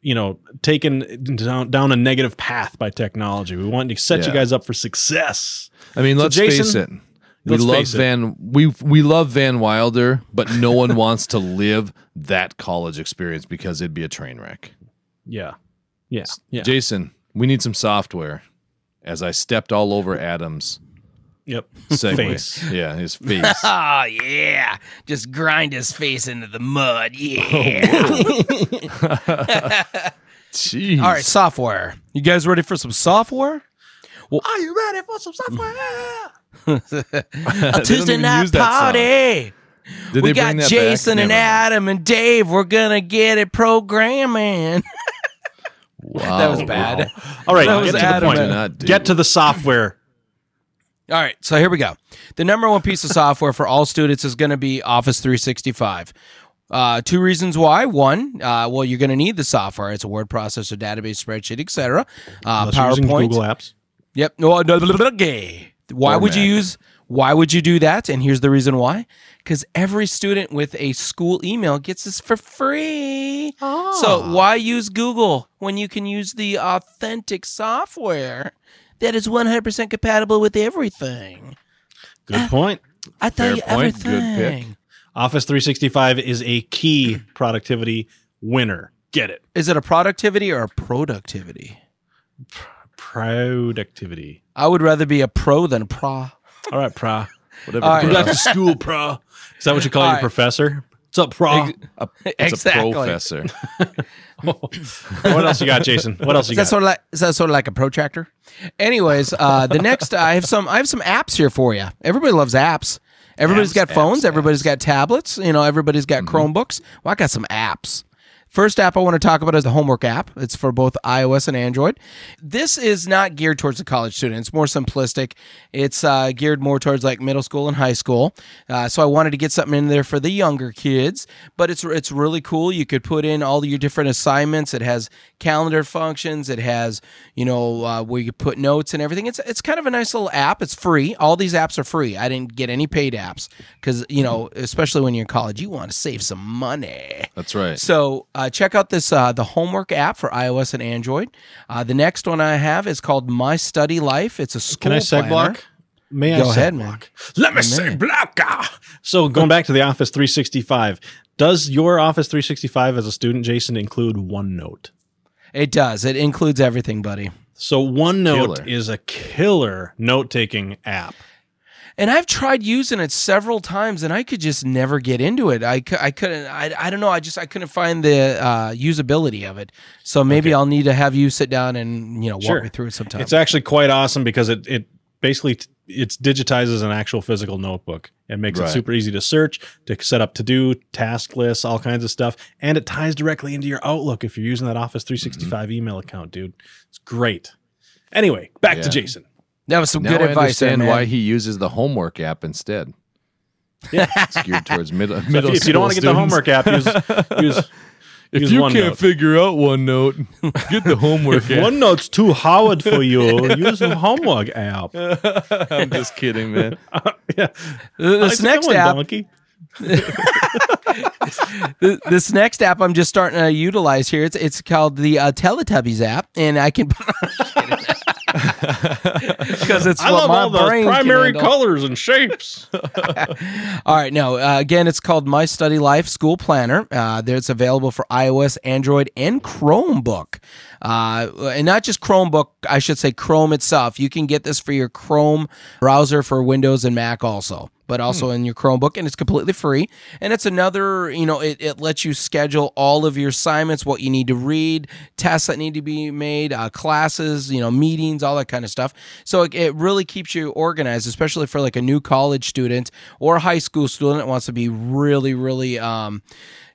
you know, taken down, down a negative path by technology. We want to set you guys up for success. I mean, So, let's face it. We love it. Van we we love Van Wilder, but no one wants to live that college experience because it'd be a train wreck. Yeah. Yeah. Yeah. Jason, we need some software. As I stepped all over Adam's Yep. segue. Face. Yeah, his face. Oh yeah, just grind his face into the mud. Oh, Yeah. Jeez. All right, software. You guys ready for some software? Well, are you ready for some software? A Tuesday night use that song. party. Did we they got bring that Jason back? and Adam and Dave. We're gonna get it programming. Wow. that was bad. All right. That Get to the point. Not. Get to the software. All right, so here we go. The number one piece of software for all students is going to be Office 365. Uh, two reasons why. One, uh, well, you're going to need the software. It's a word processor, database, spreadsheet, etc. Uh, Unless you're using PowerPoint. Google Apps. Yep. No, no, no, no, no, gay. Why Or would you Mac. use? Why would you do that? And here's the reason why. Because every student with a school email gets this for free. Oh. So ah. why use Google when you can use the authentic software that is 100% compatible with everything? Good ah, point. I tell Fair you point. Good pick. everything. Office 365 is a key productivity winner. Get it. Is it a productivity or a productivity? Productivity. I would rather be a pro than a pro. All right, pra. Whatever. All right. Go back to school, pra. Is that what you call All your right. professor? What's up, pra? It's Exactly. a professor. what else you got, Jason? What else you Is that got? sort of like is that sort of like a protractor? Anyways, uh, the next I have some I have some apps here for you. Everybody loves apps. Everybody's Apps, got phones. apps, Everybody's got tablets. You know, everybody's got Chromebooks. Well, I got some apps. First app I want to talk about is the homework app. It's for both iOS and Android. This is not geared towards the college student. It's more simplistic. It's uh, geared more towards like middle school and high school. Uh, so I wanted to get something in there for the younger kids. But it's it's really cool. You could put in all your different assignments. It has calendar functions. It has you know uh, where you put notes and everything. It's it's kind of a nice little app. It's free. All these apps are free. I didn't get any paid apps because you know especially when you're in college, you want to save some money. That's right. So uh, check out this uh, the homework app for iOS and Android. Uh, the next one I have is called My Study Life. It's a school. Can I seg block? May I Go seg ahead, man. Let me seg block. ah. So going back to the Office 365, does your Office 365 as a student, Jason, include OneNote? It does. It includes everything, buddy. So OneNote Killer. is a killer note-taking app. And I've tried using it several times, and I could just never get into it. I, I couldn't. I, I don't know. I just I couldn't find the uh, usability of it. So maybe I'll need to have you sit down and you know walk Sure. me through it sometime. It's actually quite awesome because it it basically t- it's digitizes an actual physical notebook. It makes it super easy to search, to set up to do, task lists, all kinds of stuff, and it ties directly into your Outlook if you're using that Office 365 email account, dude. It's great. Anyway, back to Jason. That was some Now good I advice. there, understand man. why he uses the homework app instead. Yeah. It's geared towards middle So middle if, if you don't want to get the homework app, use use If Use you OneNote. can't figure out OneNote, get the homework. If app. OneNote's too hard for you, use the homework app. I'm just kidding, man. yeah. This How's next going, app, donkey? th- this next app I'm just starting to utilize here. It's it's called the uh, Teletubbies app, and I can because it's I what love my all the brain primary handle. colors and shapes. All right, no. Uh, again, it's called My Study Life School Planner. Uh, there, it's available for iOS, Android, and Chromebook. Uh, and not just Chromebook, I should say Chrome itself. You can get this for your Chrome browser for Windows and Mac also, but also in your Chromebook, and it's completely free. And it's another, you know, it, it lets you schedule all of your assignments, what you need to read, tests that need to be made, uh, classes, you know, meetings, all that kind of stuff. So it, it really keeps you organized, especially for like a new college student or a high school student that wants to be really, really, um,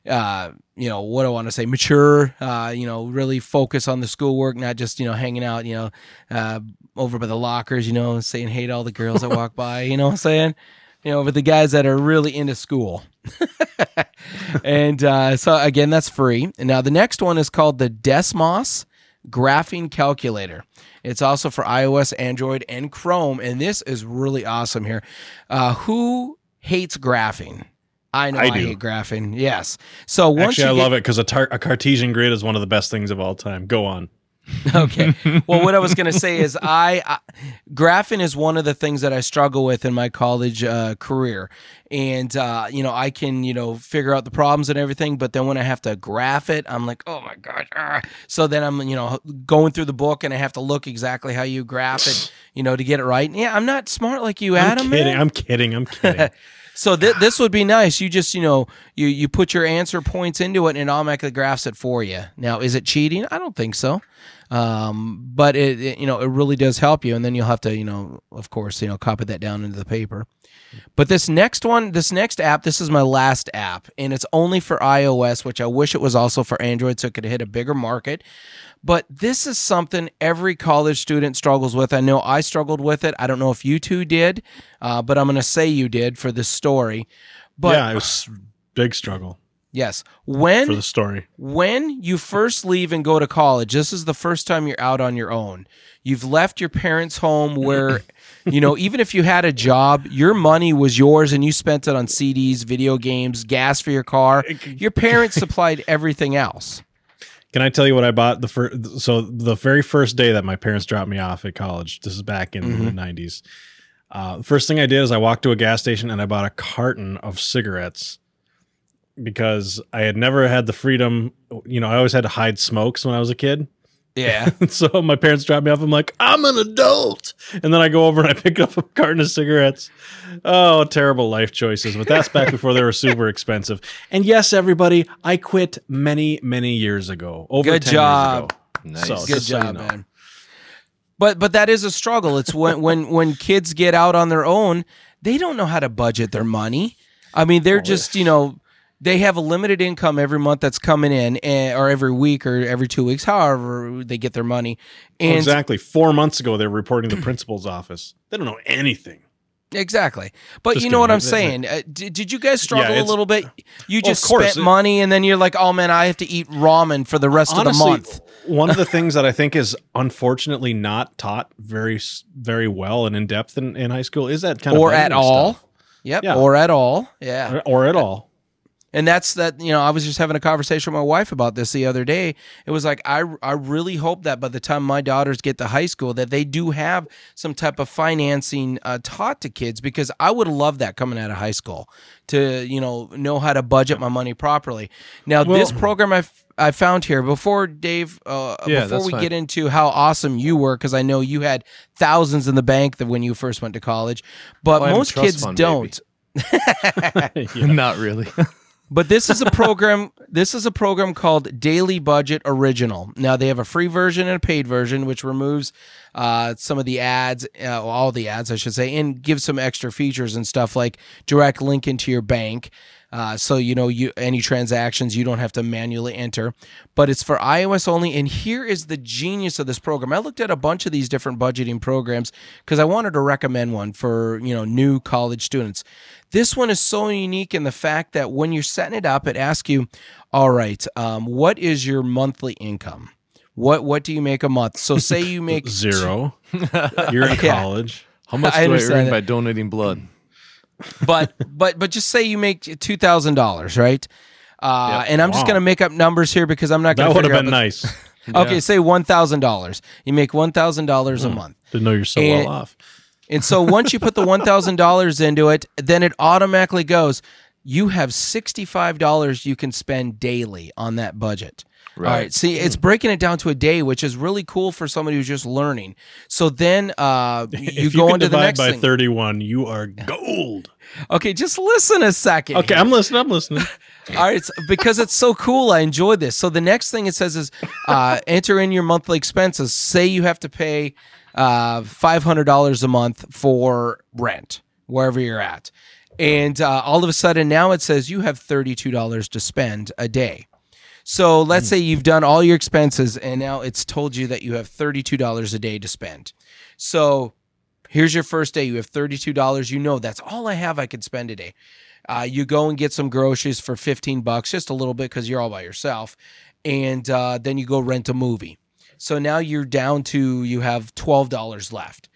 uh, you know, what do I want to say, mature, uh, you know, really focus on the schoolwork, not just, you know, hanging out, you know, uh, over by the lockers, you know, saying hey to all the girls that walk by, you know what I'm saying? You know, with the guys that are really into school. and uh, so, again, that's free. And now the next one is called the Desmos Graphing Calculator. It's also for iOS, Android, and Chrome. And this is really awesome here. Uh, who hates graphing? I know I, I hate graphing. Yes. So once Actually, you I get- love it because a, tar- a Cartesian grid is one of the best things of all time. Go on. okay. Well, what I was going to say is I, I graphing is one of the things that I struggle with in my college uh, career, and uh, you know I can you know figure out the problems and everything, but then when I have to graph it, I'm like, oh my gosh. ah. So then I'm you know going through the book and I have to look exactly how you graph it, you know, to get it right. And yeah, I'm not smart like you, Adam. I'm kidding. man. I'm kidding. I'm kidding. So th- this would be nice. You just, you know, you you put your answer points into it and it automatically graphs it for you. Now, is it cheating? I don't think so. Um, but it, it, you know, it really does help you. And then you'll have to, you know, of course, you know, copy that down into the paper. But this next one, this next app, this is my last app, and it's only for iOS, which I wish it was also for Android so it could hit a bigger market. But this is something every college student struggles with. I know I struggled with it. I don't know if you two did, uh, but I'm going to say you did for this story. But yeah, it was big struggle yes, when for the story. when you first leave and go to college, this is the first time you're out on your own. You've left your parents' home where, you know, even if you had a job, your money was yours and you spent it on CDs, video games, gas for your car. Your parents supplied everything else. Can I tell you what I bought the first? So the very first day that my parents dropped me off at college, this is back in the '90s. Uh, the first thing I did is I walked to a gas station and I bought a carton of cigarettes because I had never had the freedom. You know, I always had to hide smokes when I was a kid. Yeah. so my parents dropped me off. I'm like, I'm an adult, and then I go over and I pick up a carton of cigarettes. Oh, terrible life choices! But that's back before they were super expensive. And yes, everybody, I quit many, many years ago. Over Good 10 job. Years ago. Nice. So, Good just so you job, know. man. But but that is a struggle. It's when when when kids get out on their own, they don't know how to budget their money. I mean, they're oh, just you know they have a limited income every month that's coming in, and, or every week or every two weeks, however they get their money. Oh, And exactly. Four months ago, they were reporting to the principal's office. They don't know anything. Exactly. But Just you know what. I'm saying? Uh, did, did you guys struggle a little bit? You just course. spent money and then you're like, oh man, I have to eat ramen for the rest of the month. one of the things that I think is unfortunately not taught very, very well and in depth in, in high school is that kind Or of or at all. stuff. Yep. Yeah. Or at all. Yeah. or, or at all. And that's that, you know, I was just having a conversation with my wife about this the other day. It was like, I, I really hope that by the time my daughters get to high school, that they do have some type of financing uh, taught to kids because I would love that coming out of high school to, you know, know how to budget my money properly. Now, this program i I found here before Dave, uh, Yeah, before we fine. get into how awesome you were, because I know you had thousands in the bank when you first went to college, but Well, I have a most kids fund, don't. Not really. But this is a program. this is a program called Daily Budget Original. Now they have a free version and a paid version, which removes uh, some of the ads, uh, all the ads, I should say, and gives some extra features and stuff like direct link into your bank. Uh, so you know you any transactions you don't have to manually enter, but it's for iOS only. And here is the genius of this program. I looked at a bunch of these different budgeting programs because I wanted to recommend one for you know new college students. This one is so unique in the fact that when you're setting it up, it asks you, "All right, um, what is your monthly income? What what do you make a month?" So say you make Zero. You're in college. How much I do I earn that. by donating blood? But but but just say you make two thousand dollars, right? Uh, Yep. And I'm just gonna make up numbers here because I'm not That gonna. would have been nice. Okay, say one thousand dollars. You make one thousand dollars Hmm. a month, Didn't know you're so And- well off. and so once you put the one thousand dollars into it, then it automatically goes. You have sixty five dollars you can spend daily on that budget. All right. See, it's breaking it down to a day, which is really cool for somebody who's just learning. So then uh, you go you into the divide next by thing. 31, you are gold. Okay, just listen a second. Okay. I'm listening. I'm listening. All right, it's, because it's so cool. I enjoy this. So the next thing it says is uh, enter in your monthly expenses. Say you have to pay uh, five hundred dollars a month for rent wherever you're at, and uh, all of a sudden now it says you have thirty two dollars to spend a day. So let's say you've done all your expenses and now it's told you that you have thirty two dollars a day to spend. So here's your first day. You have $32. You know, that's all I have I could spend a day. Uh, you go and get some groceries for 15 bucks, just a little bit because you're all by yourself. And uh, then you go rent a movie. So now you're down to, you have $12 left.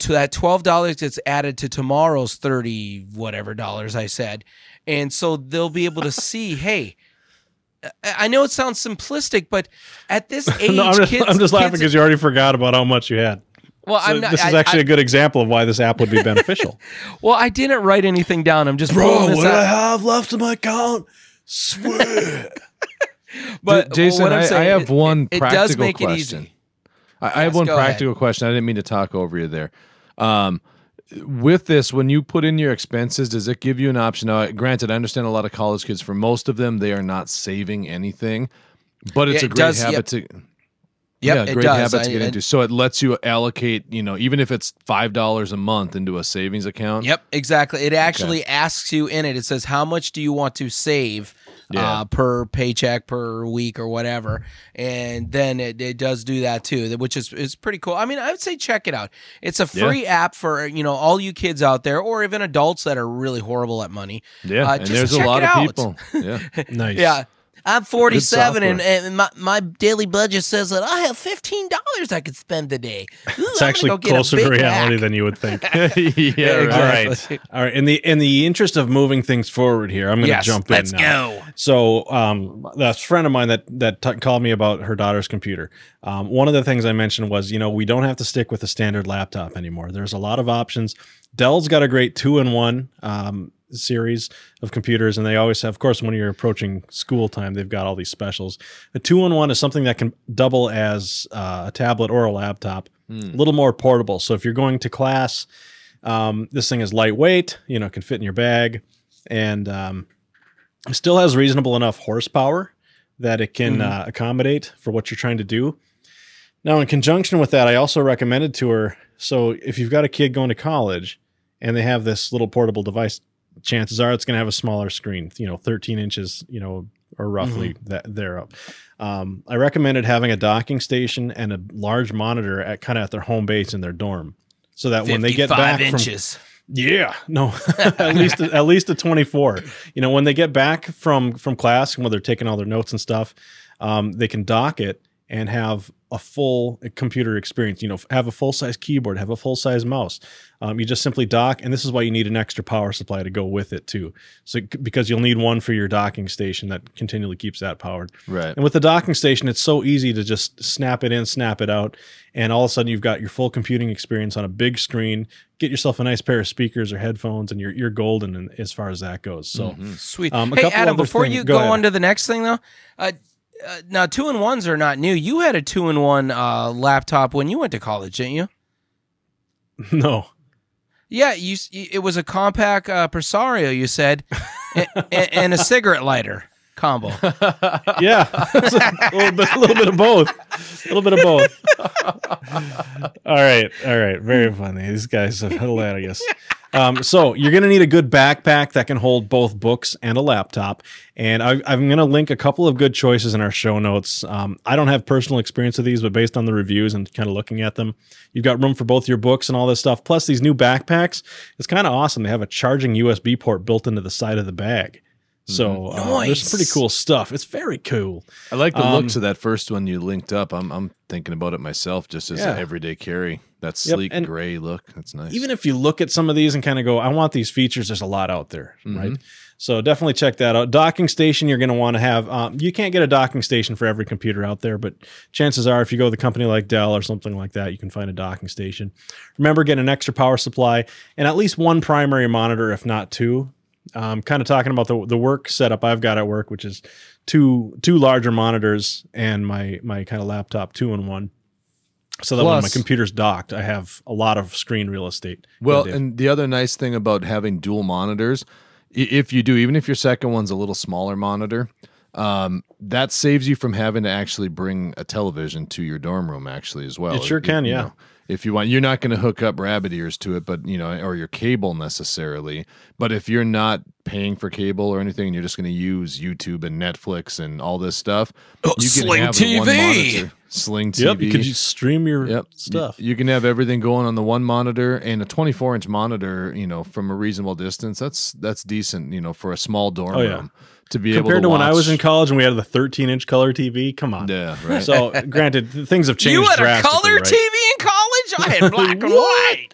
To that $12 gets added to tomorrow's 30 whatever dollars I said. And so they'll be able to see, hey, I- I know it sounds simplistic, but at this age, no, I'm just, kids, I'm just laughing because you already forgot about how much you had. well, So I'm not, this is actually I- a good example of why this app would be beneficial. Well, I didn't write anything down. I'm just pulling this out. I have left in my account? Swear. But J- Jason, what I'm saying, I have one it, practical does make question. it easy. I, I have one go ahead. practical question. I didn't mean to talk over you there. Um, with this, when you put in your expenses, does it give you an option? Now, granted, I understand a lot of college kids. For most of them, they are not saving anything, but it's Yeah, a great does, habit yep. to. Yep, yeah, great does. habit to get I- into. So it lets you allocate, you know, even if it's five dollars a month into a savings account. Yep, exactly. It actually asks you in it. It says how much do you want to save Yeah. uh, per paycheck per week or whatever, and then it, it does do that too, which is is pretty cool. I mean, I would say check it out. It's a Yeah. free app for you know all you kids out there, or even adults that are really horrible at money. Yeah, Uh, and just there's a lot of out. people. Yeah, nice. Yeah. I'm 47 and, and my, my daily budget says that I have $15 I could spend a day. Ooh, It's I'm actually go get closer to reality Mac. than you would think. yeah. Yeah, right. Exactly. right. All right. In the in the interest of moving things forward here, I'm going to Yes, jump in let's now. go. So, um, that friend of mine that that t- called me about her daughter's computer. Um, one of the things I mentioned was, you know, we don't have to stick with a standard laptop anymore. There's a lot of options. Dell's got a great two-in-one um, series of computers, and they always have, of course, when you're approaching school time, they've got all these specials. A two-in-one is something that can double as uh, a tablet or a laptop, a little more portable. So if you're going to class, um, this thing is lightweight. You know, can fit in your bag, and um, still has reasonable enough horsepower that it can Mhm. uh, accommodate for what you're trying to do. Now, in conjunction with that, I also recommended to her so if you've got a kid going to college and they have this little portable device, chances are it's going to have a smaller screen, you know, 13 inches, you know, or roughly that there up. Um, I recommended having a docking station and a large monitor at kind of at their home base in their dorm, so that when they get 55 back from inches. yeah, no, at least at least a twenty four. You know, when they get back from from class and when they're taking all their notes and stuff, um, they can dock it and have a full computer experience. You know, have a full size keyboard, have a full size mouse. Um, you just simply dock, and this is why you need an extra power supply to go with it too. So because you'll need one for your docking station that continually keeps that powered. Right. And with the docking station, it's so easy to just snap it in, snap it out, and all of a sudden you've got your full computing experience on a big screen. Get yourself a nice pair of speakers or headphones, and you're you're golden as far as that goes. So Sweet. Um, a hey, Adam, before things- you go go, on to the next thing, though, uh, uh, now two and ones are not new. You had a two and one uh, laptop when you went to college, didn't you? no, Yeah, you. It was a compact uh, Presario. You said, and, and a cigarette lighter combo. yeah, a little bit, a little bit of both, a little bit of both. all right, all right, very funny. These guys are hilarious. Um, so you're going to need a good backpack that can hold both books and a laptop. And I, I'm going to link a couple of good choices in our show notes. Um, I don't have personal experience with these, but based on the reviews and kind of looking at them, you've got room for both your books and all this stuff. Plus, these new backpacks, it's kind of awesome. They have a charging USB port built into the side of the bag. So uh, there's some pretty cool stuff. It's very cool. I like the Um, looks of that first one you linked up. I'm I'm thinking about it myself just as Yeah. an everyday carry. That Yep, sleek and gray look. That's nice. even if you look at some of these and kind of go, I want these features, there's a lot out there, right? So definitely check that out. Docking station, you're going to want to have. Um, you can't get a docking station for every computer out there, but chances are, if you go with a company like Dell or something like that, you can find a docking station. Remember, get an extra power supply and at least one primary monitor, if not two. Um, kind of talking about the the work setup I've got at work, which is two two larger monitors and my my kind of laptop two in one. So that when my computer's docked, I have a lot of screen real estate. Well, and the other nice thing about having dual monitors, if you do, even if your second one's a little smaller monitor, um, that saves you from having to actually bring a television to your dorm room, actually, as well. It sure If- can, you yeah. know, if you want, you're not going to hook up rabbit ears to it, but you know, or your cable necessarily. But if you're not paying for cable or anything, and you're just going to use YouTube and Netflix and all this stuff, Oh, you can Sling have the one TV. monitor, Sling TV. Yep, you could just stream your Yep. stuff. You, you can have everything going on the one monitor and a 24 inch monitor, you know, from a reasonable distance. That's that's decent, you know, for a small dorm Oh, yeah. room to be able Compared to, to, when I was in college and we had the 13 inch color TV, come on. Yeah, right. So, granted, things have changed. You had a color right? TV in college? I had black and white.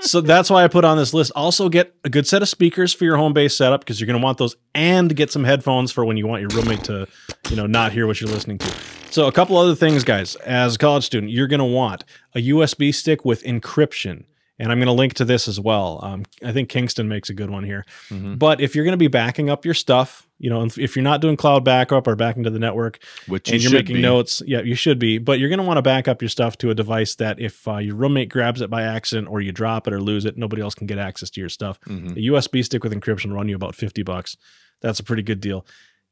So that's why I put on this list. Also, get a good set of speakers for your home base setup because you're going to want those, and get some headphones for when you want your roommate to, you know, not hear what you're listening to. So, a couple other things, guys. As a college student, you're going to want a USB stick with encryption. And I'm going to link to this as well. Um, I think Kingston makes a good one here. Mhm. But if you're going to be backing up your stuff, you know, if if you're not doing cloud backup or backing to the network, Which you and you're making be. notes, yeah, you should be. But you're going to want to back up your stuff to a device that if uh, your roommate grabs it by accident or you drop it or lose it, nobody else can get access to your stuff. Mhm. A USB stick with encryption will run you about 50 bucks. That's a pretty good deal.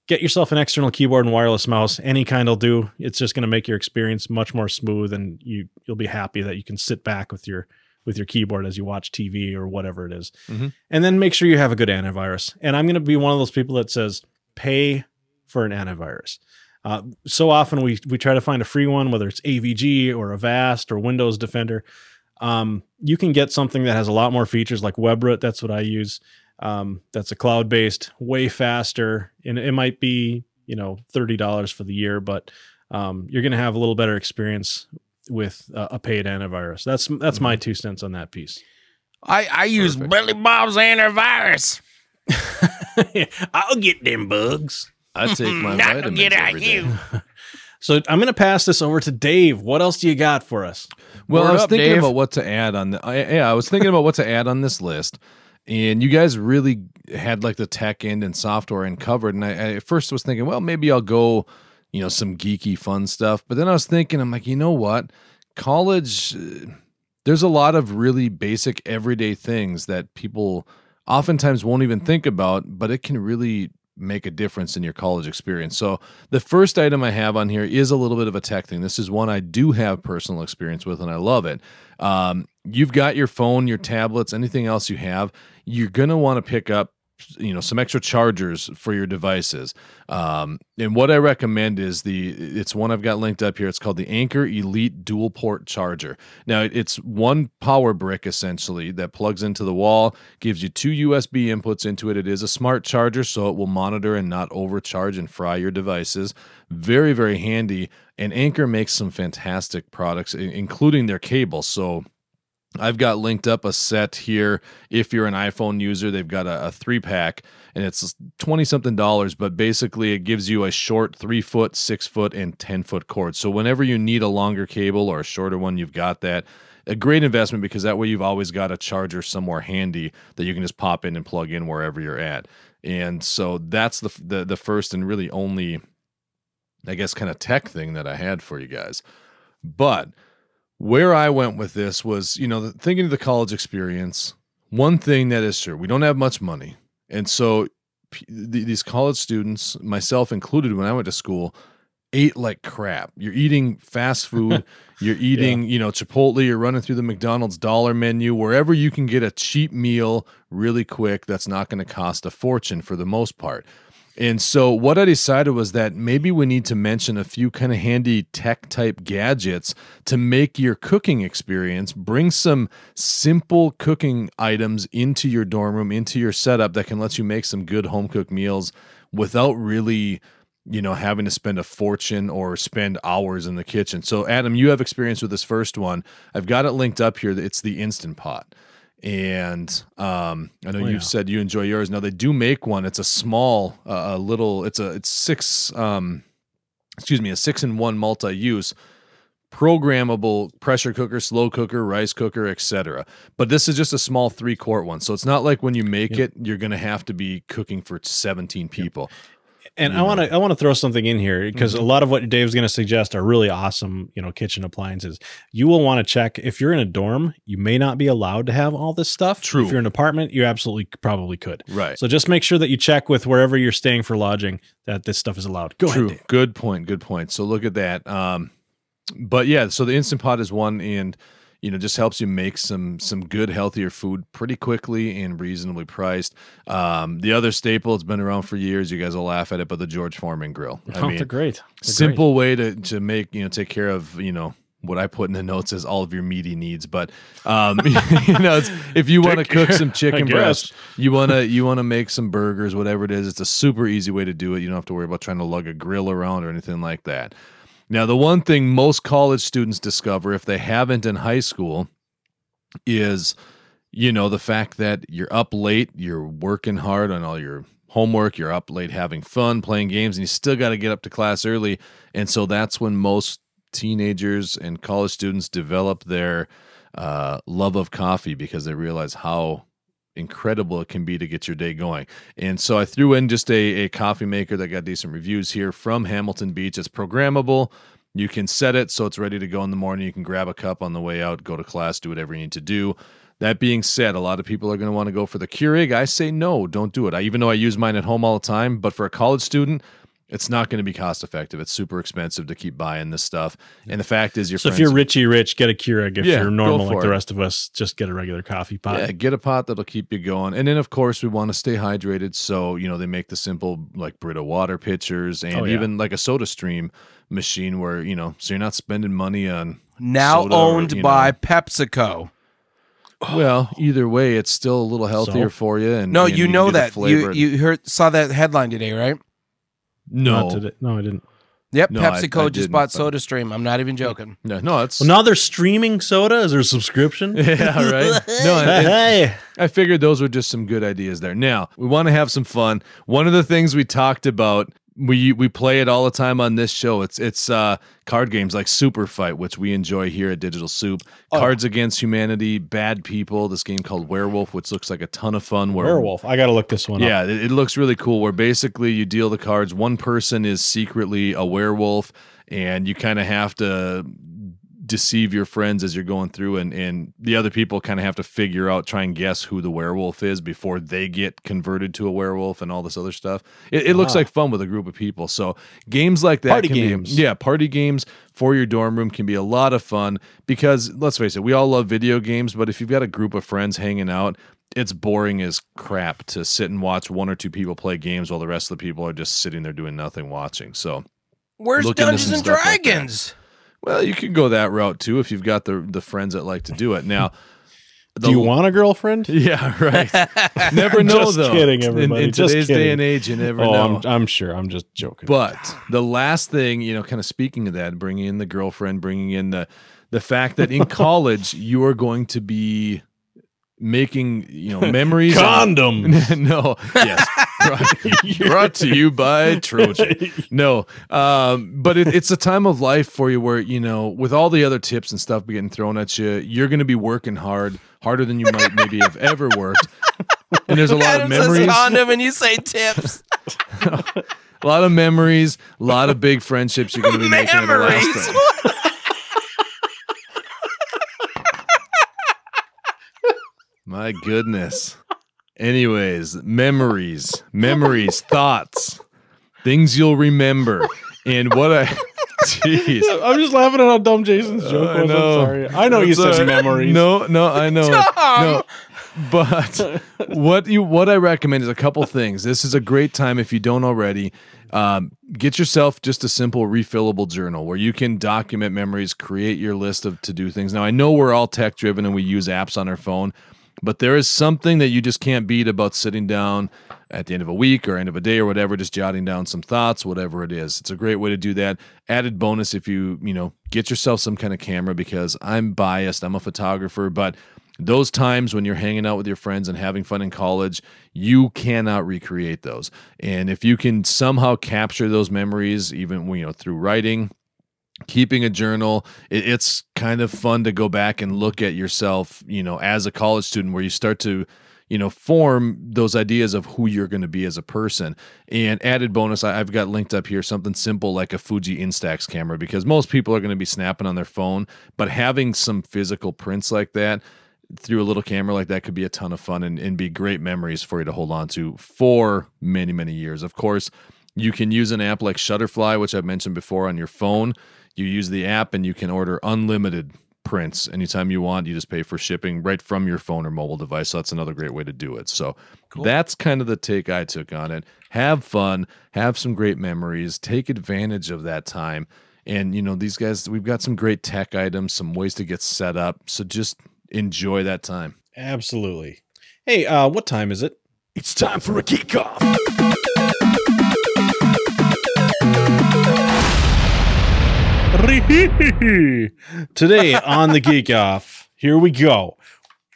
Get yourself an external keyboard and wireless mouse. Any kind will do. It's just going to make your experience much more smooth, and you you'll be happy that you can sit back with your with your keyboard as you watch TV or whatever it is. Mhm. And then make sure you have a good antivirus. And I'm going to be one of those people that says pay for an antivirus. Uh, so often we we try to find a free one, whether it's AVG or Avast or Windows Defender. Um, you can get something that has a lot more features like WebRoot. That's what I use. Um, that's a cloud based, way faster, and it might be you know thirty dollars for the year, but um, you're going to have a little better experience with uh, a paid antivirus. That's that's my two cents on that piece. I, I use Perfect. Billy Bob's antivirus. I'll get them bugs. I take my Not to vitamins get at every day. you. So I'm going to pass this over to Dave. What else do you got for us? Well, Word I was up, thinking Dave. about what to add on the. I, yeah, I was thinking about what to add on this list, and you guys really had like the tech end and software end covered. And I, I at first was thinking, well, maybe I'll go, you know, some geeky fun stuff. But then I was thinking, I'm like, you know what, college. uh, There's a lot of really basic everyday things that people oftentimes won't even think about, but it can really make a difference in your college experience. So the first item I have on here is a little bit of a tech thing. This is one I do have personal experience with, and I love it. Um, you've got your phone, your tablets, anything else you have. You're gonna want to pick up, you know, some extra chargers for your devices. Um, and what I recommend is the it's one I've got linked up here. It's called the Anker Elite Dual Port Charger. Now it's one power brick essentially that plugs into the wall, gives you two USB inputs into it. It is a smart charger, so it will monitor and not overcharge and fry your devices. Very, very handy. And Anker makes some fantastic products, including their cable. So I've got linked up a set here. If you're an iPhone user, they've got a, a three pack and it's 20 something dollars, but basically it gives you a short three foot, six foot, and 10 foot cord. So whenever you need a longer cable or a shorter one, you've got that. A great investment because that way you've always got a charger somewhere handy that you can just pop in and plug in wherever you're at. And so that's the the, the first and really only, I guess, kind of tech thing that I had for you guys. But where I went with this was, you know, thinking of the college experience. One thing that is sure, we don't have much money, and so p- these college students, myself included, when I went to school, ate like crap. You're eating fast food. You're eating, you know, Chipotle. You're running through the McDonald's dollar menu, wherever you can get a cheap meal really quick that's not going to cost a fortune for the most part. And so, what I decided was that maybe we need to mention a few kind of handy tech type gadgets to make your cooking experience. Bring some simple cooking items into your dorm room, into your setup that can let you make some good home cooked meals without really you know, having to spend a fortune or spend hours in the kitchen. So, Adam, you have experience with this first one. I've got it linked up here. It's the Instant Pot. And um, I know Oh, you've yeah. said you enjoy yours. Now they do make one. It's a small, uh, a little. It's a it's six. Um, excuse me, a six in one multi-use programmable pressure cooker, slow cooker, rice cooker, etc. But this is just a small three quart one, so it's not like when you make Yep. it, you're going to have to be cooking for 17 people. And you I want to I want to throw something in here because Mhm. a lot of what Dave's going to suggest are really awesome, you know, kitchen appliances. You will want to check if you're in a dorm, you may not be allowed to have all this stuff. True. If you're in an apartment, you absolutely probably could. Right. So just make sure that you check with wherever you're staying for lodging that this stuff is allowed. Go True. ahead. Dave. Good point. Good point. So look at that. Um, but yeah, so the instant pot is one, and you know, just helps you make some some good, healthier food pretty quickly and reasonably priced. Um, the other staple, it's been around for years. You guys will laugh at it, but the George Foreman grill. I Oh, mean, they're great. They're simple way to to make you know take care of you know what I put in the notes is all of your meaty needs. But um, you know, it's, if you want to cook some chicken breast, you want to you want to make some burgers, whatever it is. It's a super easy way to do it. You don't have to worry about trying to lug a grill around or anything like that. Now, the one thing most college students discover if they haven't in high school is you know the fact that you're up late, you're working hard on all your homework, you're up late having fun, playing games, and you still got to get up to class early. And so that's when most teenagers and college students develop their uh, love of coffee because they realize how incredible it can be to get your day going. And so I threw in just a, a coffee maker that got decent reviews here from Hamilton Beach. It's programmable. You can set it so it's ready to go in the morning. You can grab a cup on the way out, go to class, do whatever you need to do. That being said, a lot of people are going to want to go for the Keurig. I say no, don't do it. I, even though I use mine at home all the time, but for a college student, it's not going to be cost effective. It's super expensive to keep buying this stuff. And the fact is, your So if you're Richie Rich, get a Keurig. If Yeah, you're normal for like the rest of us, just get a regular coffee pot. Yeah, get a pot that'll keep you going. And then of course we want to stay hydrated. So, you know, they make the simple like Brita water pitchers and Oh, yeah. even like a soda stream machine where, you know, so you're not spending money on Now soda or, owned you by know- PepsiCo. well, either way, it's still a little healthier So? for you. And No, and you can know that. You you heard saw that headline today, right? Not no, today. No, I didn't. Yep, No, PepsiCo I just bought but- SodaStream. I'm not even joking. no, no, it's Well, now they're streaming soda. Is there a subscription? yeah, right. No, and- and- hey, I figured those were just some good ideas there. Now, we want to have some fun. One of the things we talked about, we we play it all the time on this show. It's it's uh, card games like Super Fight, which we enjoy here at Digital Soup. Oh. Cards Against Humanity, Bad People. This game called Werewolf, which looks like a ton of fun. Where werewolf. I got to look this one up. yeah, it, it looks really cool. Where basically you deal the cards. One person is secretly a werewolf, and you kind of have to deceive your friends as you're going through, and and the other people kind of have to figure out, try and guess who the werewolf is before they get converted to a werewolf, and all this other stuff. It, it looks ah. like fun with a group of people. So games like that, Party can be- games. yeah, party games for your dorm room can be a lot of fun because let's face it, we all love video games, but if you've got a group of friends hanging out, it's boring as crap to sit and watch one or two people play games while the rest of the people are just sitting there doing nothing watching. So, Where's Look Dungeons and stuff like. Dragons? Well, you can go that route too if you've got the the friends that like to do it. Now, Do you want a girlfriend? Yeah, right. Never know just though. kidding, In- everybody. In, Just today's day and age, you never Oh, know. I'm, I'm sure. I'm just joking. But the last thing, you know, kind of speaking of that, bringing in the girlfriend, bringing in the the fact that in college you are going to be making, you know, memories. of- condom. no, yes, brought, brought to you by Trojan. No, um, but it, it's a time of life for you where you know, with all the other tips and stuff getting thrown at you, you're going to be working hard, harder than you might maybe have ever worked. And there's a lot of Adam says memories. condom and you say tips. A lot of memories, a lot of big friendships you're going to be making at the last Memories. time. My goodness. Anyways, memories, memories, thoughts, things you'll remember. And what I, jeez. I'm just laughing at how dumb Jason's joke I was. I'm sorry. I know you said memories. No, no, I know. No. But what you what I recommend is a couple things. This is a great time if you don't already. Um, get yourself just a simple refillable journal where you can document memories, create your list of to do things. Now I know we're all tech driven and we use apps on our phone, but there is something that you just can't beat about sitting down at the end of a week or end of a day or whatever, just jotting down some thoughts, whatever it is. It's a great way to do that. Added bonus if you, you know, get yourself some kind of camera because I'm biased. I'm a photographer, but those times when you're hanging out with your friends and having fun in college, you cannot recreate those. And if you can somehow capture those memories, even you know through writing, keeping a journal, it, it's kind of fun to go back and look at yourself, you know, as a college student, where you start to you know form those ideas of who you're going to be as a person. And added bonus I- i've got linked up here something simple like a fuji instax camera because most people are going to be snapping on their phone but having some physical prints like that through a little camera like that could be a ton of fun and, and be great memories for you to hold on to for many many years. Of course you can use an app like shutterfly which i've mentioned before on your phone you use the app and you can order unlimited prints anytime you want. You just pay for shipping right from your phone or mobile device. So that's another great way to do it. So that's kind of the take i took on it. Have fun. Have some great memories. Take advantage of that time. And you know these guys we've got some great tech items some ways to get set up. So just enjoy that time. Absolutely. Hey, uh, what time is it? it's time for a geek Today on the Geek Off, here we go.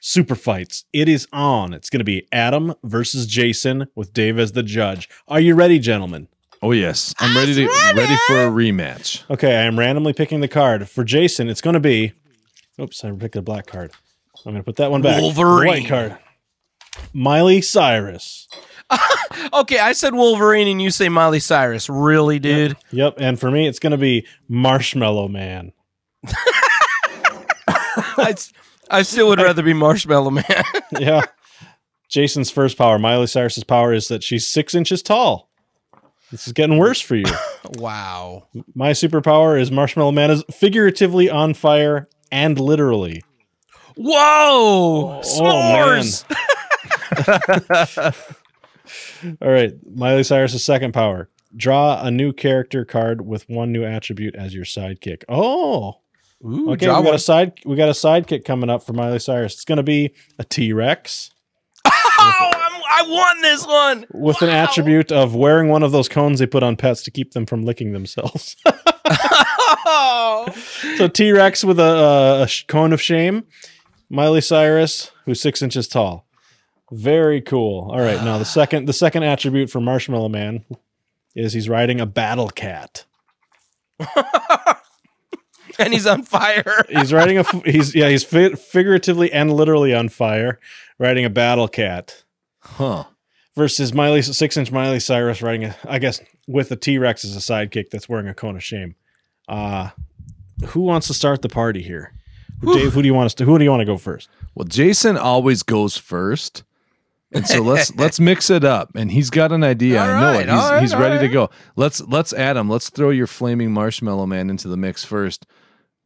Super fights. It is on. It's going to be Adam versus Jason with Dave as the judge. Are you ready, gentlemen? oh yes i'm ready to ready for a rematch Okay, I am randomly picking the card. For Jason, it's going to be. Oops, I picked a black card. I'm going to put that one back. Wolverine. White card. Miley Cyrus. Okay, I said Wolverine and you say Miley Cyrus. Really, dude? Yep, and for me, it's going to be Marshmallow Man. I still would rather be Marshmallow Man. yeah. Jason's first power. Miley Cyrus's power is that she's six inches tall. This is getting worse for you. wow. My superpower is Marshmallow Man is figuratively on fire and literally. Whoa! Oh, man. S'mores! All right, Miley Cyrus' second power. Draw a new character card with one new attribute as your sidekick. Oh, Ooh, okay. We got one. a side. We got a sidekick coming up for Miley Cyrus. It's going to be a T Rex Oh, I'm, I won this one. with an attribute of wearing one of those cones they put on pets to keep them from licking themselves. Oh. so T Rex with a, uh, a cone of shame. Miley Cyrus, who's six inches tall. Very cool. All right, now the second the second attribute for Marshmallow Man is he's riding a battle cat. and he's on fire. He's riding a he's yeah he's fi- figuratively and literally on fire, riding a battle cat. huh Versus Miley six inch Miley Cyrus riding a I guess with a T Rex as a sidekick that's wearing a cone of shame. Uh who wants to start the party here? Dave, who do you want us to? Who do you want to go first? Well, Jason always goes first. And so let's let's mix it up. And he's got an idea. All I know right, it. He's, right, he's ready to go. Let's let's Adam, let's throw your flaming marshmallow man into the mix first.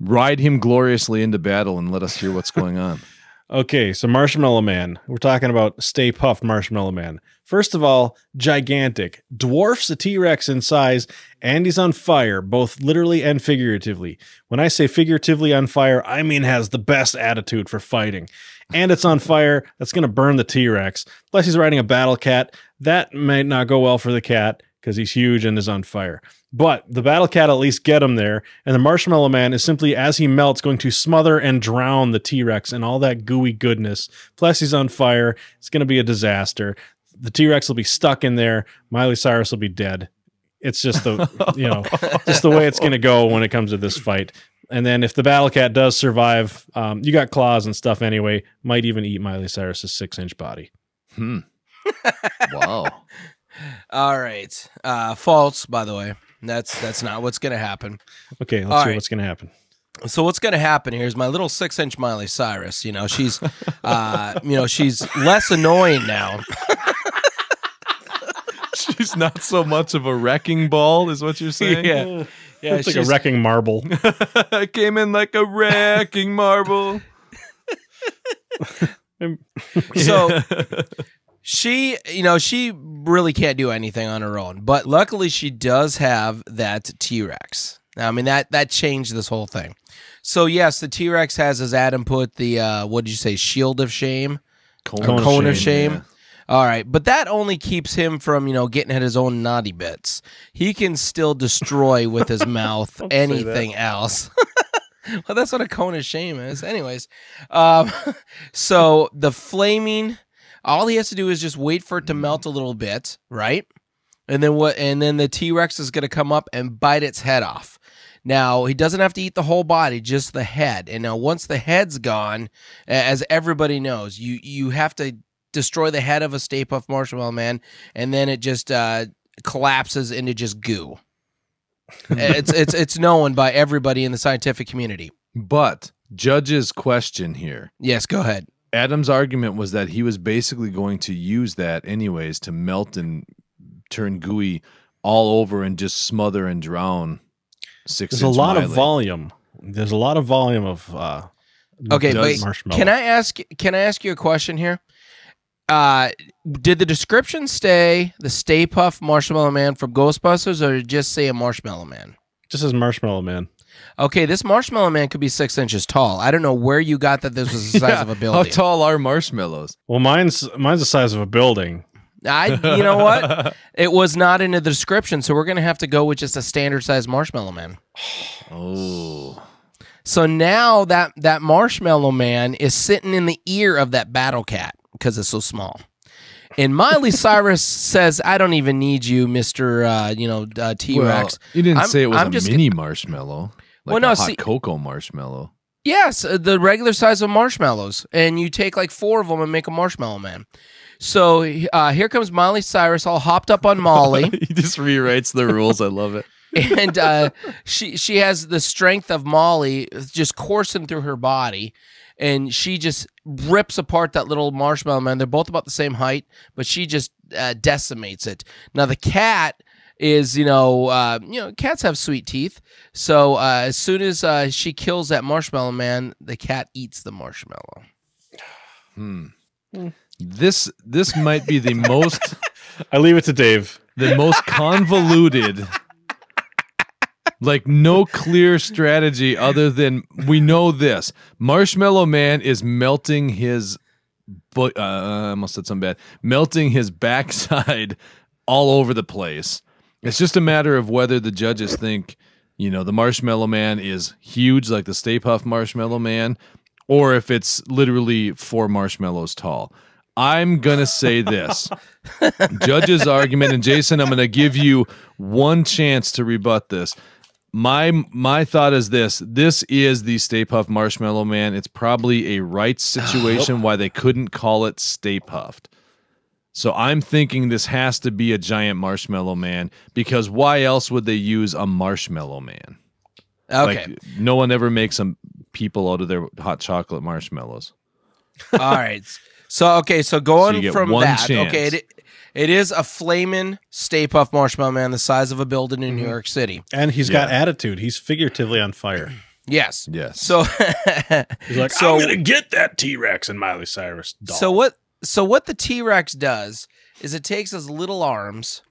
Ride him gloriously into battle and let us hear what's going on. Okay, so Marshmallow Man. We're talking about Stay Puft Marshmallow Man. First of all, gigantic, dwarfs a T Rex in size, and he's on fire, both literally and figuratively. When I say figuratively on fire, I mean has the best attitude for fighting. And it's on fire, that's going to burn the T Rex. Plus, he's riding a battle cat. That might not go well for the cat because he's huge and is on fire. But the battle cat at least get him there, and the marshmallow man is simply as he melts going to smother and drown the T Rex and all that gooey goodness. Plus he's on fire. It's going to be a disaster. The T Rex will be stuck in there. Miley Cyrus will be dead. It's just the you know just the way it's going to go when it comes to this fight. And then if the battle cat does survive, um, you got claws and stuff anyway. Might even eat Miley Cyrus's six inch body. Hmm. Wow. All right. Uh, false, by the way. That's that's not what's gonna happen. Okay, let's All see right. what's going to happen. So what's gonna happen here is my little six inch Miley Cyrus. You know she's, uh, you know she's less annoying now. She's not so much of a wrecking ball, is what you're saying? yeah, yeah. it's like a wrecking marble. I came in like a wrecking marble. So she, you know, she really can't do anything on her own. But luckily, she does have that T Rex. Now I mean that that changed this whole thing. So yes, the T Rex has, as Adam put, the uh, what did you say, shield of shame, Cone, or cone of shame. yeah. All right, but that only keeps him from you know getting at his own naughty bits. He can still destroy with his mouth anything else. well, that's what a cone of shame is. Anyways, um, so the flaming, all he has to do is just wait for it to melt a little bit, right? And then what? And then the T Rex is going to come up and bite its head off. Now he doesn't have to eat the whole body, just the head. And now once the head's gone, as everybody knows, you you have to destroy the head of a Stay Puft Marshmallow Man, and then it just uh, collapses into just goo. it's it's it's known by everybody in the scientific community. But Judge's question here. Yes, go ahead. Adam's argument was that he was basically going to use that anyways to melt and turn gooey all over and just smother and drown six. There's a inch lot of volume. There's a lot of volume of uh Okay, Does but marshmallow. can I ask can I ask you a question here? Uh, did the description stay the Stay Puft Marshmallow Man from Ghostbusters, or did it just say a Marshmallow Man? Just as marshmallow man. Okay, this Marshmallow Man could be six inches tall. I don't know where you got that this was the size Yeah, of a building. How tall are marshmallows? Well, mine's mine's the size of a building. I, you know what? It was not in the description, so we're gonna have to go with just a standard size Marshmallow Man. oh, So now that that Marshmallow Man is sitting in the ear of that Battle Cat because it's so small. And Miley Cyrus says, "I don't even need you, Mister, uh, you know, uh, T well, Rex." you didn't I'm- say it was I'm a mini marshmallow. Like Well, no, a hot see- cocoa marshmallow. Yes, uh, the regular size of marshmallows, and you take like four of them and make a Marshmallow Man. So uh, here comes Miley Cyrus, all hopped up on Molly. he just rewrites the rules. I love it. and uh, she she has the strength of Molly just coursing through her body, and she just rips apart that little marshmallow man. They're both about the same height, but she just uh, decimates it. Now the cat is you know uh, you know cats have sweet teeth, so uh, as soon as uh, she kills that marshmallow man, the cat eats the marshmallow. Hmm. This this might be the most I leave it to Dave. the most convoluted like no clear strategy other than we know this. Marshmallow man is melting his but uh, i almost said something bad. Melting his backside all over the place. It's just a matter of whether the judges think you know the marshmallow man is huge like the stay puft marshmallow man or if it's literally four marshmallows tall. I'm gonna say this. Judge's argument and jason i'm going to give you one chance to rebut this my my thought is this. This is the stay puft marshmallow man. It's probably a rights situation why they couldn't call it stay puffed so i'm thinking this has to be a giant marshmallow man because why else would they use a marshmallow man? Okay, like no one ever makes some people out of their hot chocolate marshmallows. All right. So okay, so going get from one that, chance. okay, it, it is a flaming Stay Puft Marshmallow Man the size of a building in New mm-hmm. York City. And he's got attitude. He's figuratively on fire. Yes. yes So He's like, So- I'm gonna get that T Rex and Miley Cyrus doll. so what so what the T-Rex does is it takes his little arms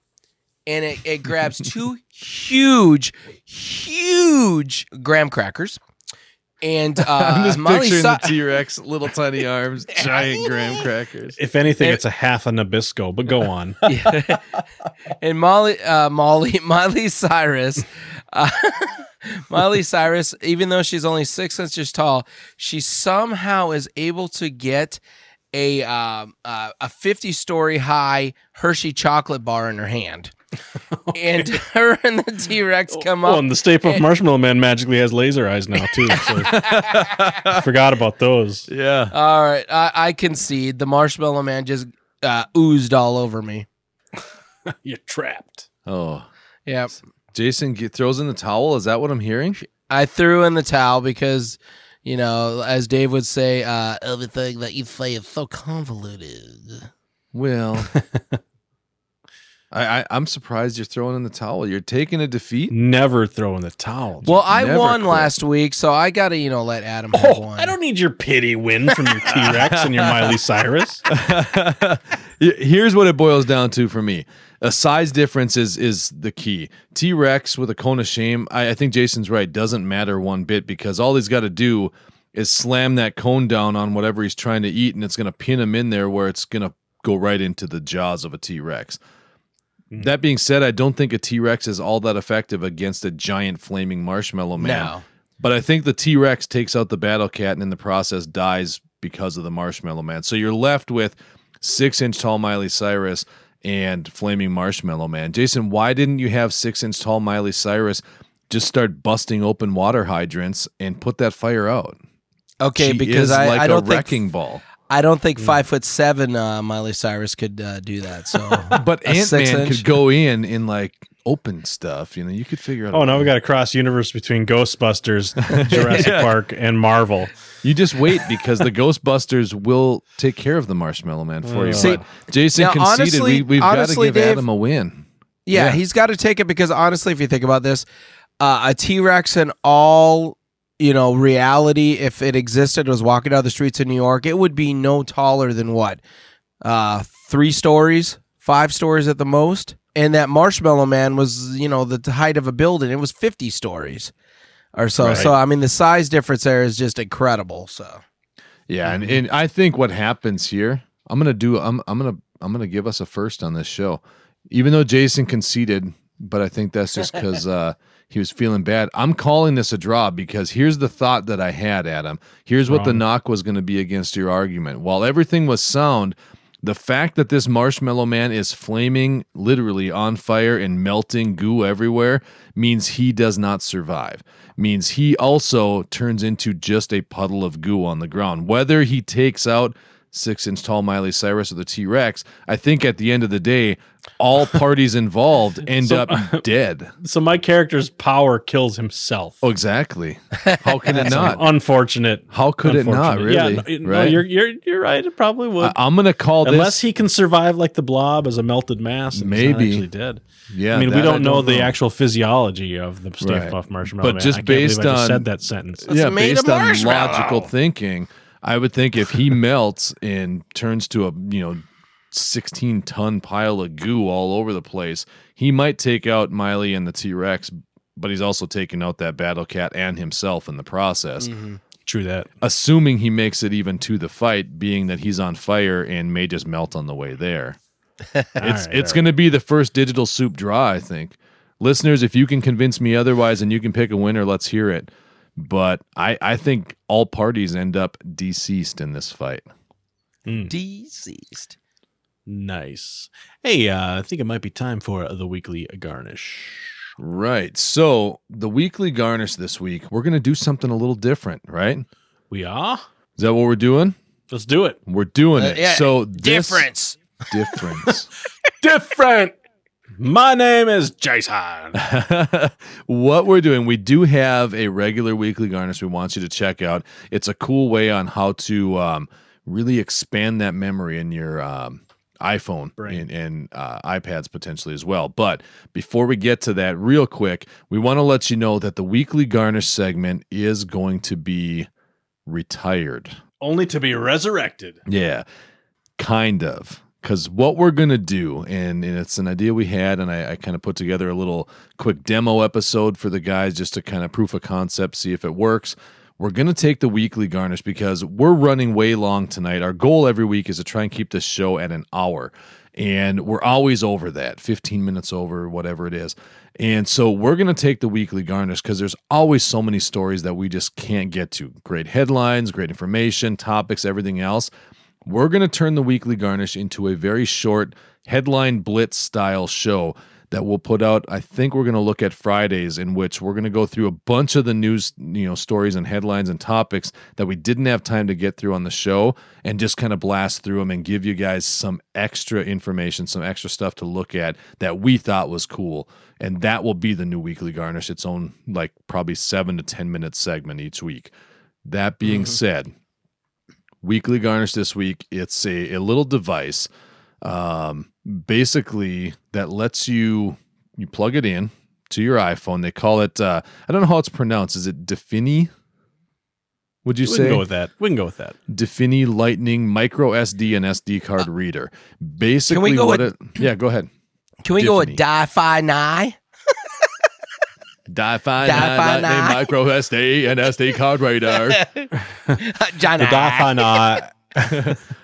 and it, it grabs two huge huge graham crackers and uh i'm just Miley picturing Cy- the t-rex little tiny arms giant graham crackers If anything, There- it's a half a Nabisco, but go on. Yeah. and Molly, uh, Molly, Miley Cyrus, uh, Miley Cyrus, even though she's only six inches tall, she somehow is able to get a um, uh, a fifty story high Hershey chocolate bar in her hand. And her and the T Rex come up. Oh, and the Stay Puft Marshmallow Man magically has laser eyes now too. So I forgot about those. yeah All right, I, I concede. The Marshmallow Man just uh, oozed all over me. You're trapped. oh Yeah, Jason get, throws in the towel. Is that what I'm hearing? I threw in the towel because, you know, as Dave would say, uh, everything that you say is so convoluted. Well, I, I I'm surprised you're throwing in the towel. You're taking a defeat. Never throw in the towel. Well, I Never won quit. last week, so I gotta you know let Adam have oh, one. I don't need your pity win from your T Rex and your Miley Cyrus. Here's what it boils down to for me. A size difference is is the key. T Rex with a cone of shame. I, I think Jason's right. Doesn't matter one bit because all he's got to do is slam that cone down on whatever he's trying to eat, and it's going to pin him in there where it's going to go right into the jaws of a T Rex. Mm. That being said, I don't think a T Rex is all that effective against a giant flaming marshmallow man. No. But I think the T Rex takes out the battle cat and in the process dies because of the marshmallow man. So you're left with six inch tall Miley Cyrus and flaming marshmallow man. Jason, why didn't you have six inch tall Miley Cyrus just start busting open water hydrants and put that fire out? Okay, She because is I, like I a don't think wrecking ball. I don't think five foot seven uh, Miley Cyrus could uh, do that. So, But A Ant Man could go in and like open stuff. You know, you could figure out. Oh, now we got a cross universe between Ghostbusters, Jurassic Park, and Marvel. You just wait because the Ghostbusters will take care of the Marshmallow Man for you. See, Jason now, conceded honestly- we, we've got to give Dave- Adam a win. yeah, Yeah. he's got to take it because honestly, if you think about this, uh, a T Rex and all you know reality, if it existed, was walking down the streets of New York, it would be no taller than what, uh, three stories, five stories at the most. And that Marshmallow Man was, you know, the height of a building. It was fifty stories or so. Right. So I mean, the size difference there is just incredible. So. Yeah, and, and I think what happens here, I'm gonna do I'm I'm gonna I'm gonna give us a first on this show. Even though Jason conceded, but I think that's just because uh he was feeling bad. I'm calling this a draw because here's the thought that I had, Adam. Here's what the knock was gonna be against your argument. While everything was sound, the fact that this marshmallow man is flaming literally on fire and melting goo everywhere means he does not survive. Means he also turns into just a puddle of goo on the ground. Whether he takes out six inch tall Miley Cyrus or the T Rex, I think at the end of the day, all parties involved end So- up dead. So my character's power kills himself. Oh, exactly. How can it not? Unfortunate. How could it not, really? Yeah, no, no, you're you're you're right. It probably would. I, am going to call this Unless this. he can survive like the blob as a melted mass. And he's not Maybe. actually dead. yeah, I mean, we that don't, I know the actual physiology of the Stay Right. Puft Marshmallow But Man. just I can't based I just on- said that sentence. It's yeah, based on logical thinking, I would think if he melts and turns to a you know 16 ton pile of goo all over the place, he might take out Miley and the T Rex, but he's also taking out that battle cat and himself in the process. Mm-hmm. True that. Assuming he makes it even to the fight, being that he's on fire and may just melt on the way there. it's right, it's all going to be the first digital soup draw, I think. Listeners, if you can convince me otherwise and you can pick a winner, let's hear it. But I, I think all parties end up deceased in this fight. Deceased. Nice. Hey, uh, I think it might be time for the weekly garnish. Right. So the weekly garnish this week, we're going to do something a little different, right? We are. Is that what we're doing? Let's do it. We're doing Uh, it. yeah, so this Difference. difference. Different. My name is Jason. what we're doing, we do have a regular weekly garnish we want you to check out. It's a cool way on how to um, really expand that memory in your um, iPhone Brain. and, and uh, iPads potentially as well. But before we get to that, real quick, we want to let you know that the weekly garnish segment is going to be retired. Only to be resurrected. Yeah, kind of. Because what we're going to do, and, and it's an idea we had, and I, I kind of put together a little quick demo episode for the guys just to kind of proof of concept, see if it works. We're going to take the weekly garnish because we're running way long tonight. Our goal every week is to try and keep this show at an hour. And we're always over that 15 minutes over, whatever it is. And so we're going to take the weekly garnish because there's always so many stories that we just can't get to. Great headlines, great information, topics, everything else. We're going to turn the weekly garnish into a very short headline blitz style show that we'll put out. I think we're going to look at Fridays in which we're going to go through a bunch of the news, you know, stories and headlines and topics that we didn't have time to get through on the show and just kind of blast through them and give you guys some extra information, some extra stuff to look at that we thought was cool. And that will be the new weekly garnish, its own like probably 7 to 10 minute segment each week. That being mm-hmm. said, weekly garnish this week it's a, a little device um, basically that lets you you plug it in to your iPhone. They call it uh, I don't know how it's pronounced. Is it Defini? Would you we say can go with that. We can go with that. Defini Lightning Micro SD and SD card reader? Basically, what with- it? Yeah, go ahead. Can we go with Tiffany. Di-Fi Nye? Di-Fi Di-Fi Lightning. Micro SD and SD card reader. Johnny. The Wi-Fi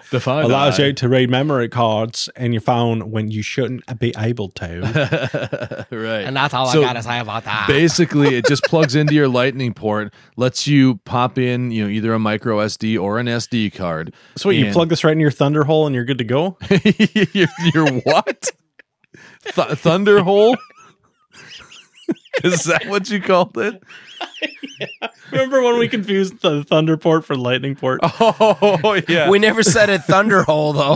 Define allows you to read memory cards in your phone when you shouldn't be able to. right. And that's all So, I gotta say about that. Basically, it just plugs into your Lightning port, lets you pop in, you know, either a micro SD or an SD card. So wait, you plug this right in your thunder hole and you're good to go. your, your what? Th- thunder hole? Is that what you called it? Remember when we confused the thunder port for lightning port? Oh yeah, we never said a thunder hole though.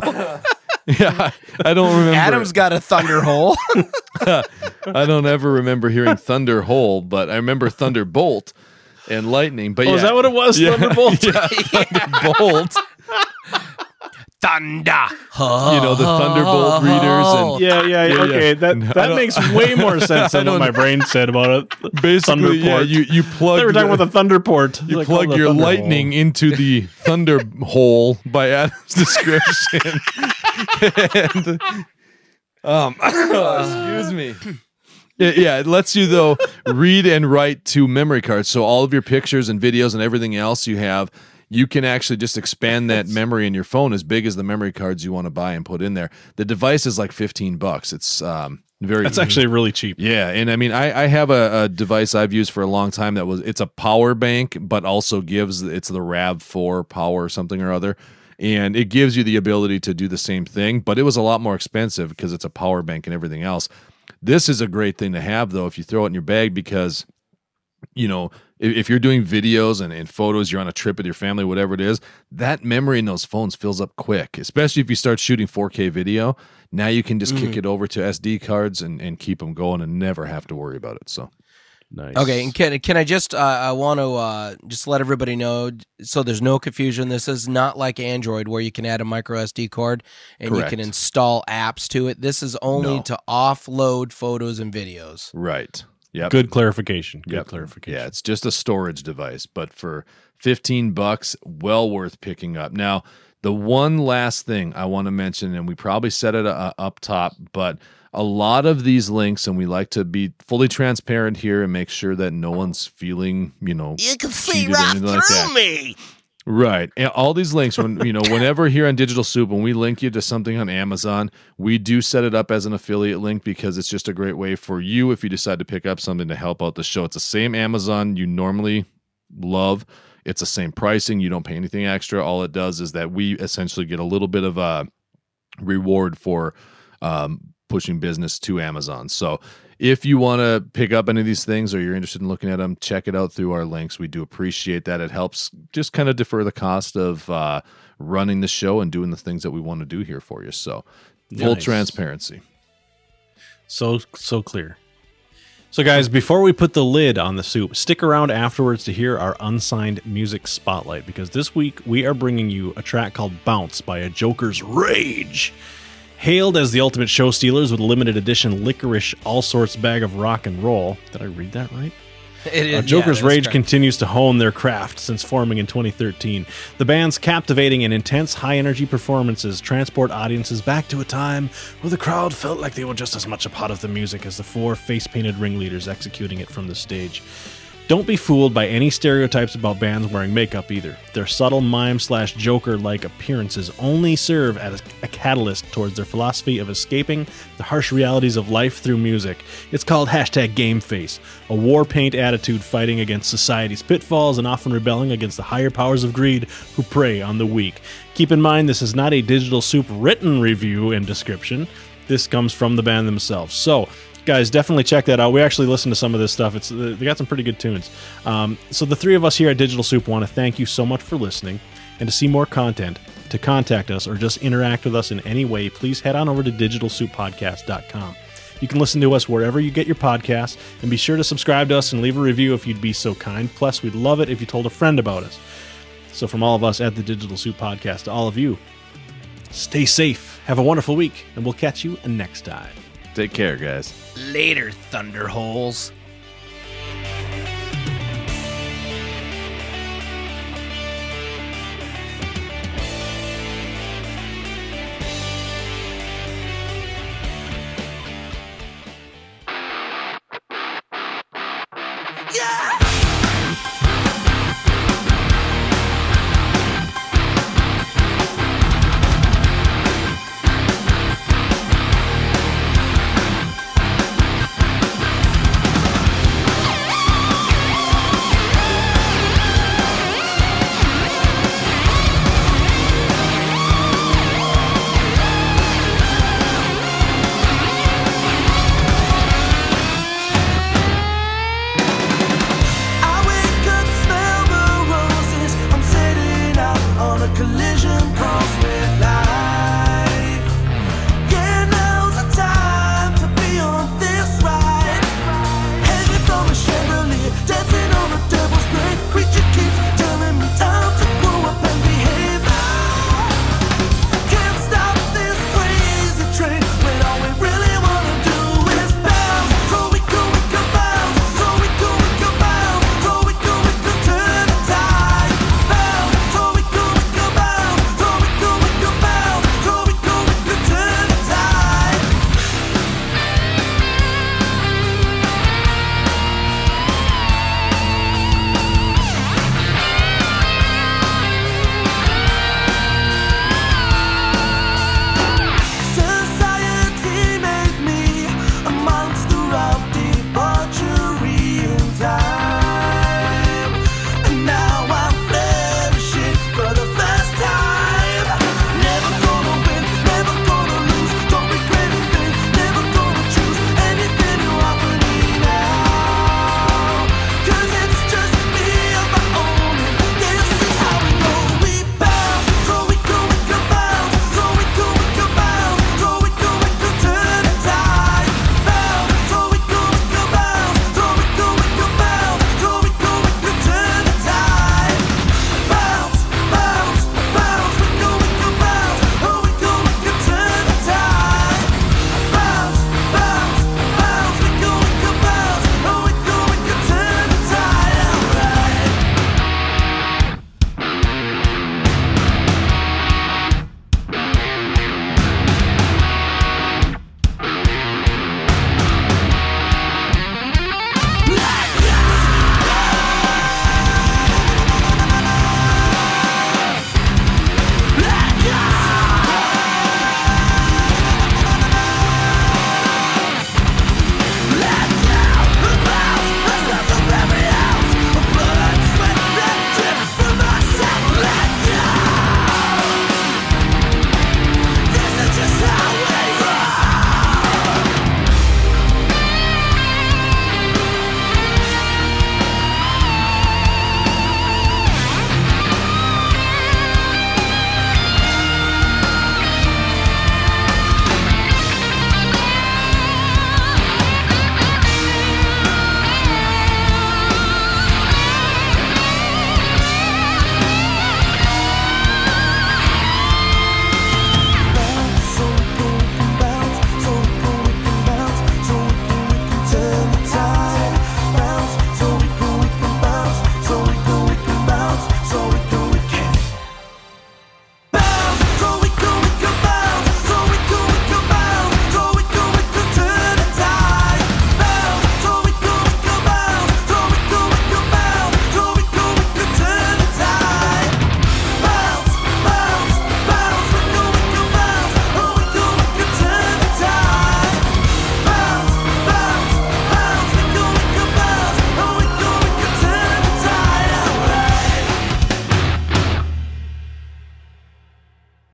yeah. I don't remember. Adam's got a thunder hole. I don't ever remember hearing thunder hole, but I remember thunderbolt and lightning. But Oh, yeah, is that what it was? Yeah. Thunderbolt. yeah, thunderbolt. Thunder. You know the thunderbolt readers and Yeah, yeah, yeah. Yeah, Okay, yeah. that that makes way more sense than what my brain said about it. basically yeah, you you plug. They were talking the- about the thunder port. You Like, plug the your lightning hole. into the thunder hole by Adam's description. and, um, excuse me. Yeah, yeah, it lets you though read and write to memory cards. So all of your pictures and videos and everything else you have, you can actually just expand that memory in your phone as big as the memory cards you want to buy and put in there. The device is like fifteen bucks. It's um very That's actually really cheap. yeah, and I mean, I, I have a, a device I've used for a long time that was it's a power bank, but also gives it's the Rav Four power or something or other, and it gives you the ability to do the same thing. But it was a lot more expensive because it's a power bank and everything else. This is a great thing to have though if you throw it in your bag because you know if, if you're doing videos and, and photos you're on a trip with your family whatever it is that memory in those phones fills up quick especially if you start shooting 4k video now you can just kick it over to sd cards and, and keep them going and never have to worry about it so Nice. Okay, and can can I just uh, I want to uh, just let everybody know so there's no confusion. This is not like Android where you can add a micro SD card and Correct. you can install apps to it. This is only No. to offload photos and videos. right yep Good clarification. Good Yep. clarification. Yeah, it's just a storage device, but for 15 bucks, well worth picking up. Now, the one last thing I want to mention, and we probably set it uh, up top, but a lot of these links, and we like to be fully transparent here and make sure that no one's feeling, you know, You can see right anything like through that. me. Right. And all these links, when you know, whenever here on Digital Soup, when we link you to something on Amazon, we do set it up as an affiliate link because it's just a great way for you if you decide to pick up something to help out the show. It's the same Amazon you normally love. It's the same pricing. You don't pay anything extra. All it does is that we essentially get a little bit of a reward for um, pushing business to Amazon. So if you want to pick up any of these things or you're interested in looking at them, check it out through our links. We do appreciate that. It helps just kind of defer the cost of uh, running the show and doing the things that we want to do here for you. So full Nice. transparency. So so clear. So guys, before we put the lid on the soup, stick around afterwards to hear our unsigned music spotlight because this week we are bringing you a track called Bounce by a Joker's Rage. Hailed as the ultimate show stealers with a limited edition licorice all sorts bag of rock and roll. Did I read that right? It is, Uh, Joker's that's Rage correct. continues to hone their craft since forming in 2013. The band's captivating and intense high energy performances transport audiences back to a time where the crowd felt like they were just as much a part of the music as the four face painted ringleaders executing it from the stage. Don't be fooled by any stereotypes about bands wearing makeup either. Their subtle mime slash Joker like appearances only serve as a catalyst towards their philosophy of escaping the harsh realities of life through music. It's called hashtag GameFace, a war paint attitude fighting against society's pitfalls and often rebelling against the higher powers of greed who prey on the weak. Keep in mind, this is not a Digital Soup written review and description. This comes from the band themselves. So, guys definitely check that out. We actually listened to some of this stuff. It's they got some pretty good tunes. Um, so the three of us here at digital soup want to thank you so much for listening. And to see more content to contact us or just interact with us in any way please head on over to digitalsouppodcast.com you can listen to us wherever you get your podcasts and be sure to subscribe to us and leave a review if you'd be so kind. Plus we'd love it if you told a friend about us. So from all of us at the digital soup podcast to all of you stay safe Have a wonderful week, and we'll catch you next time. Take care, guys. Later, Thunderholes.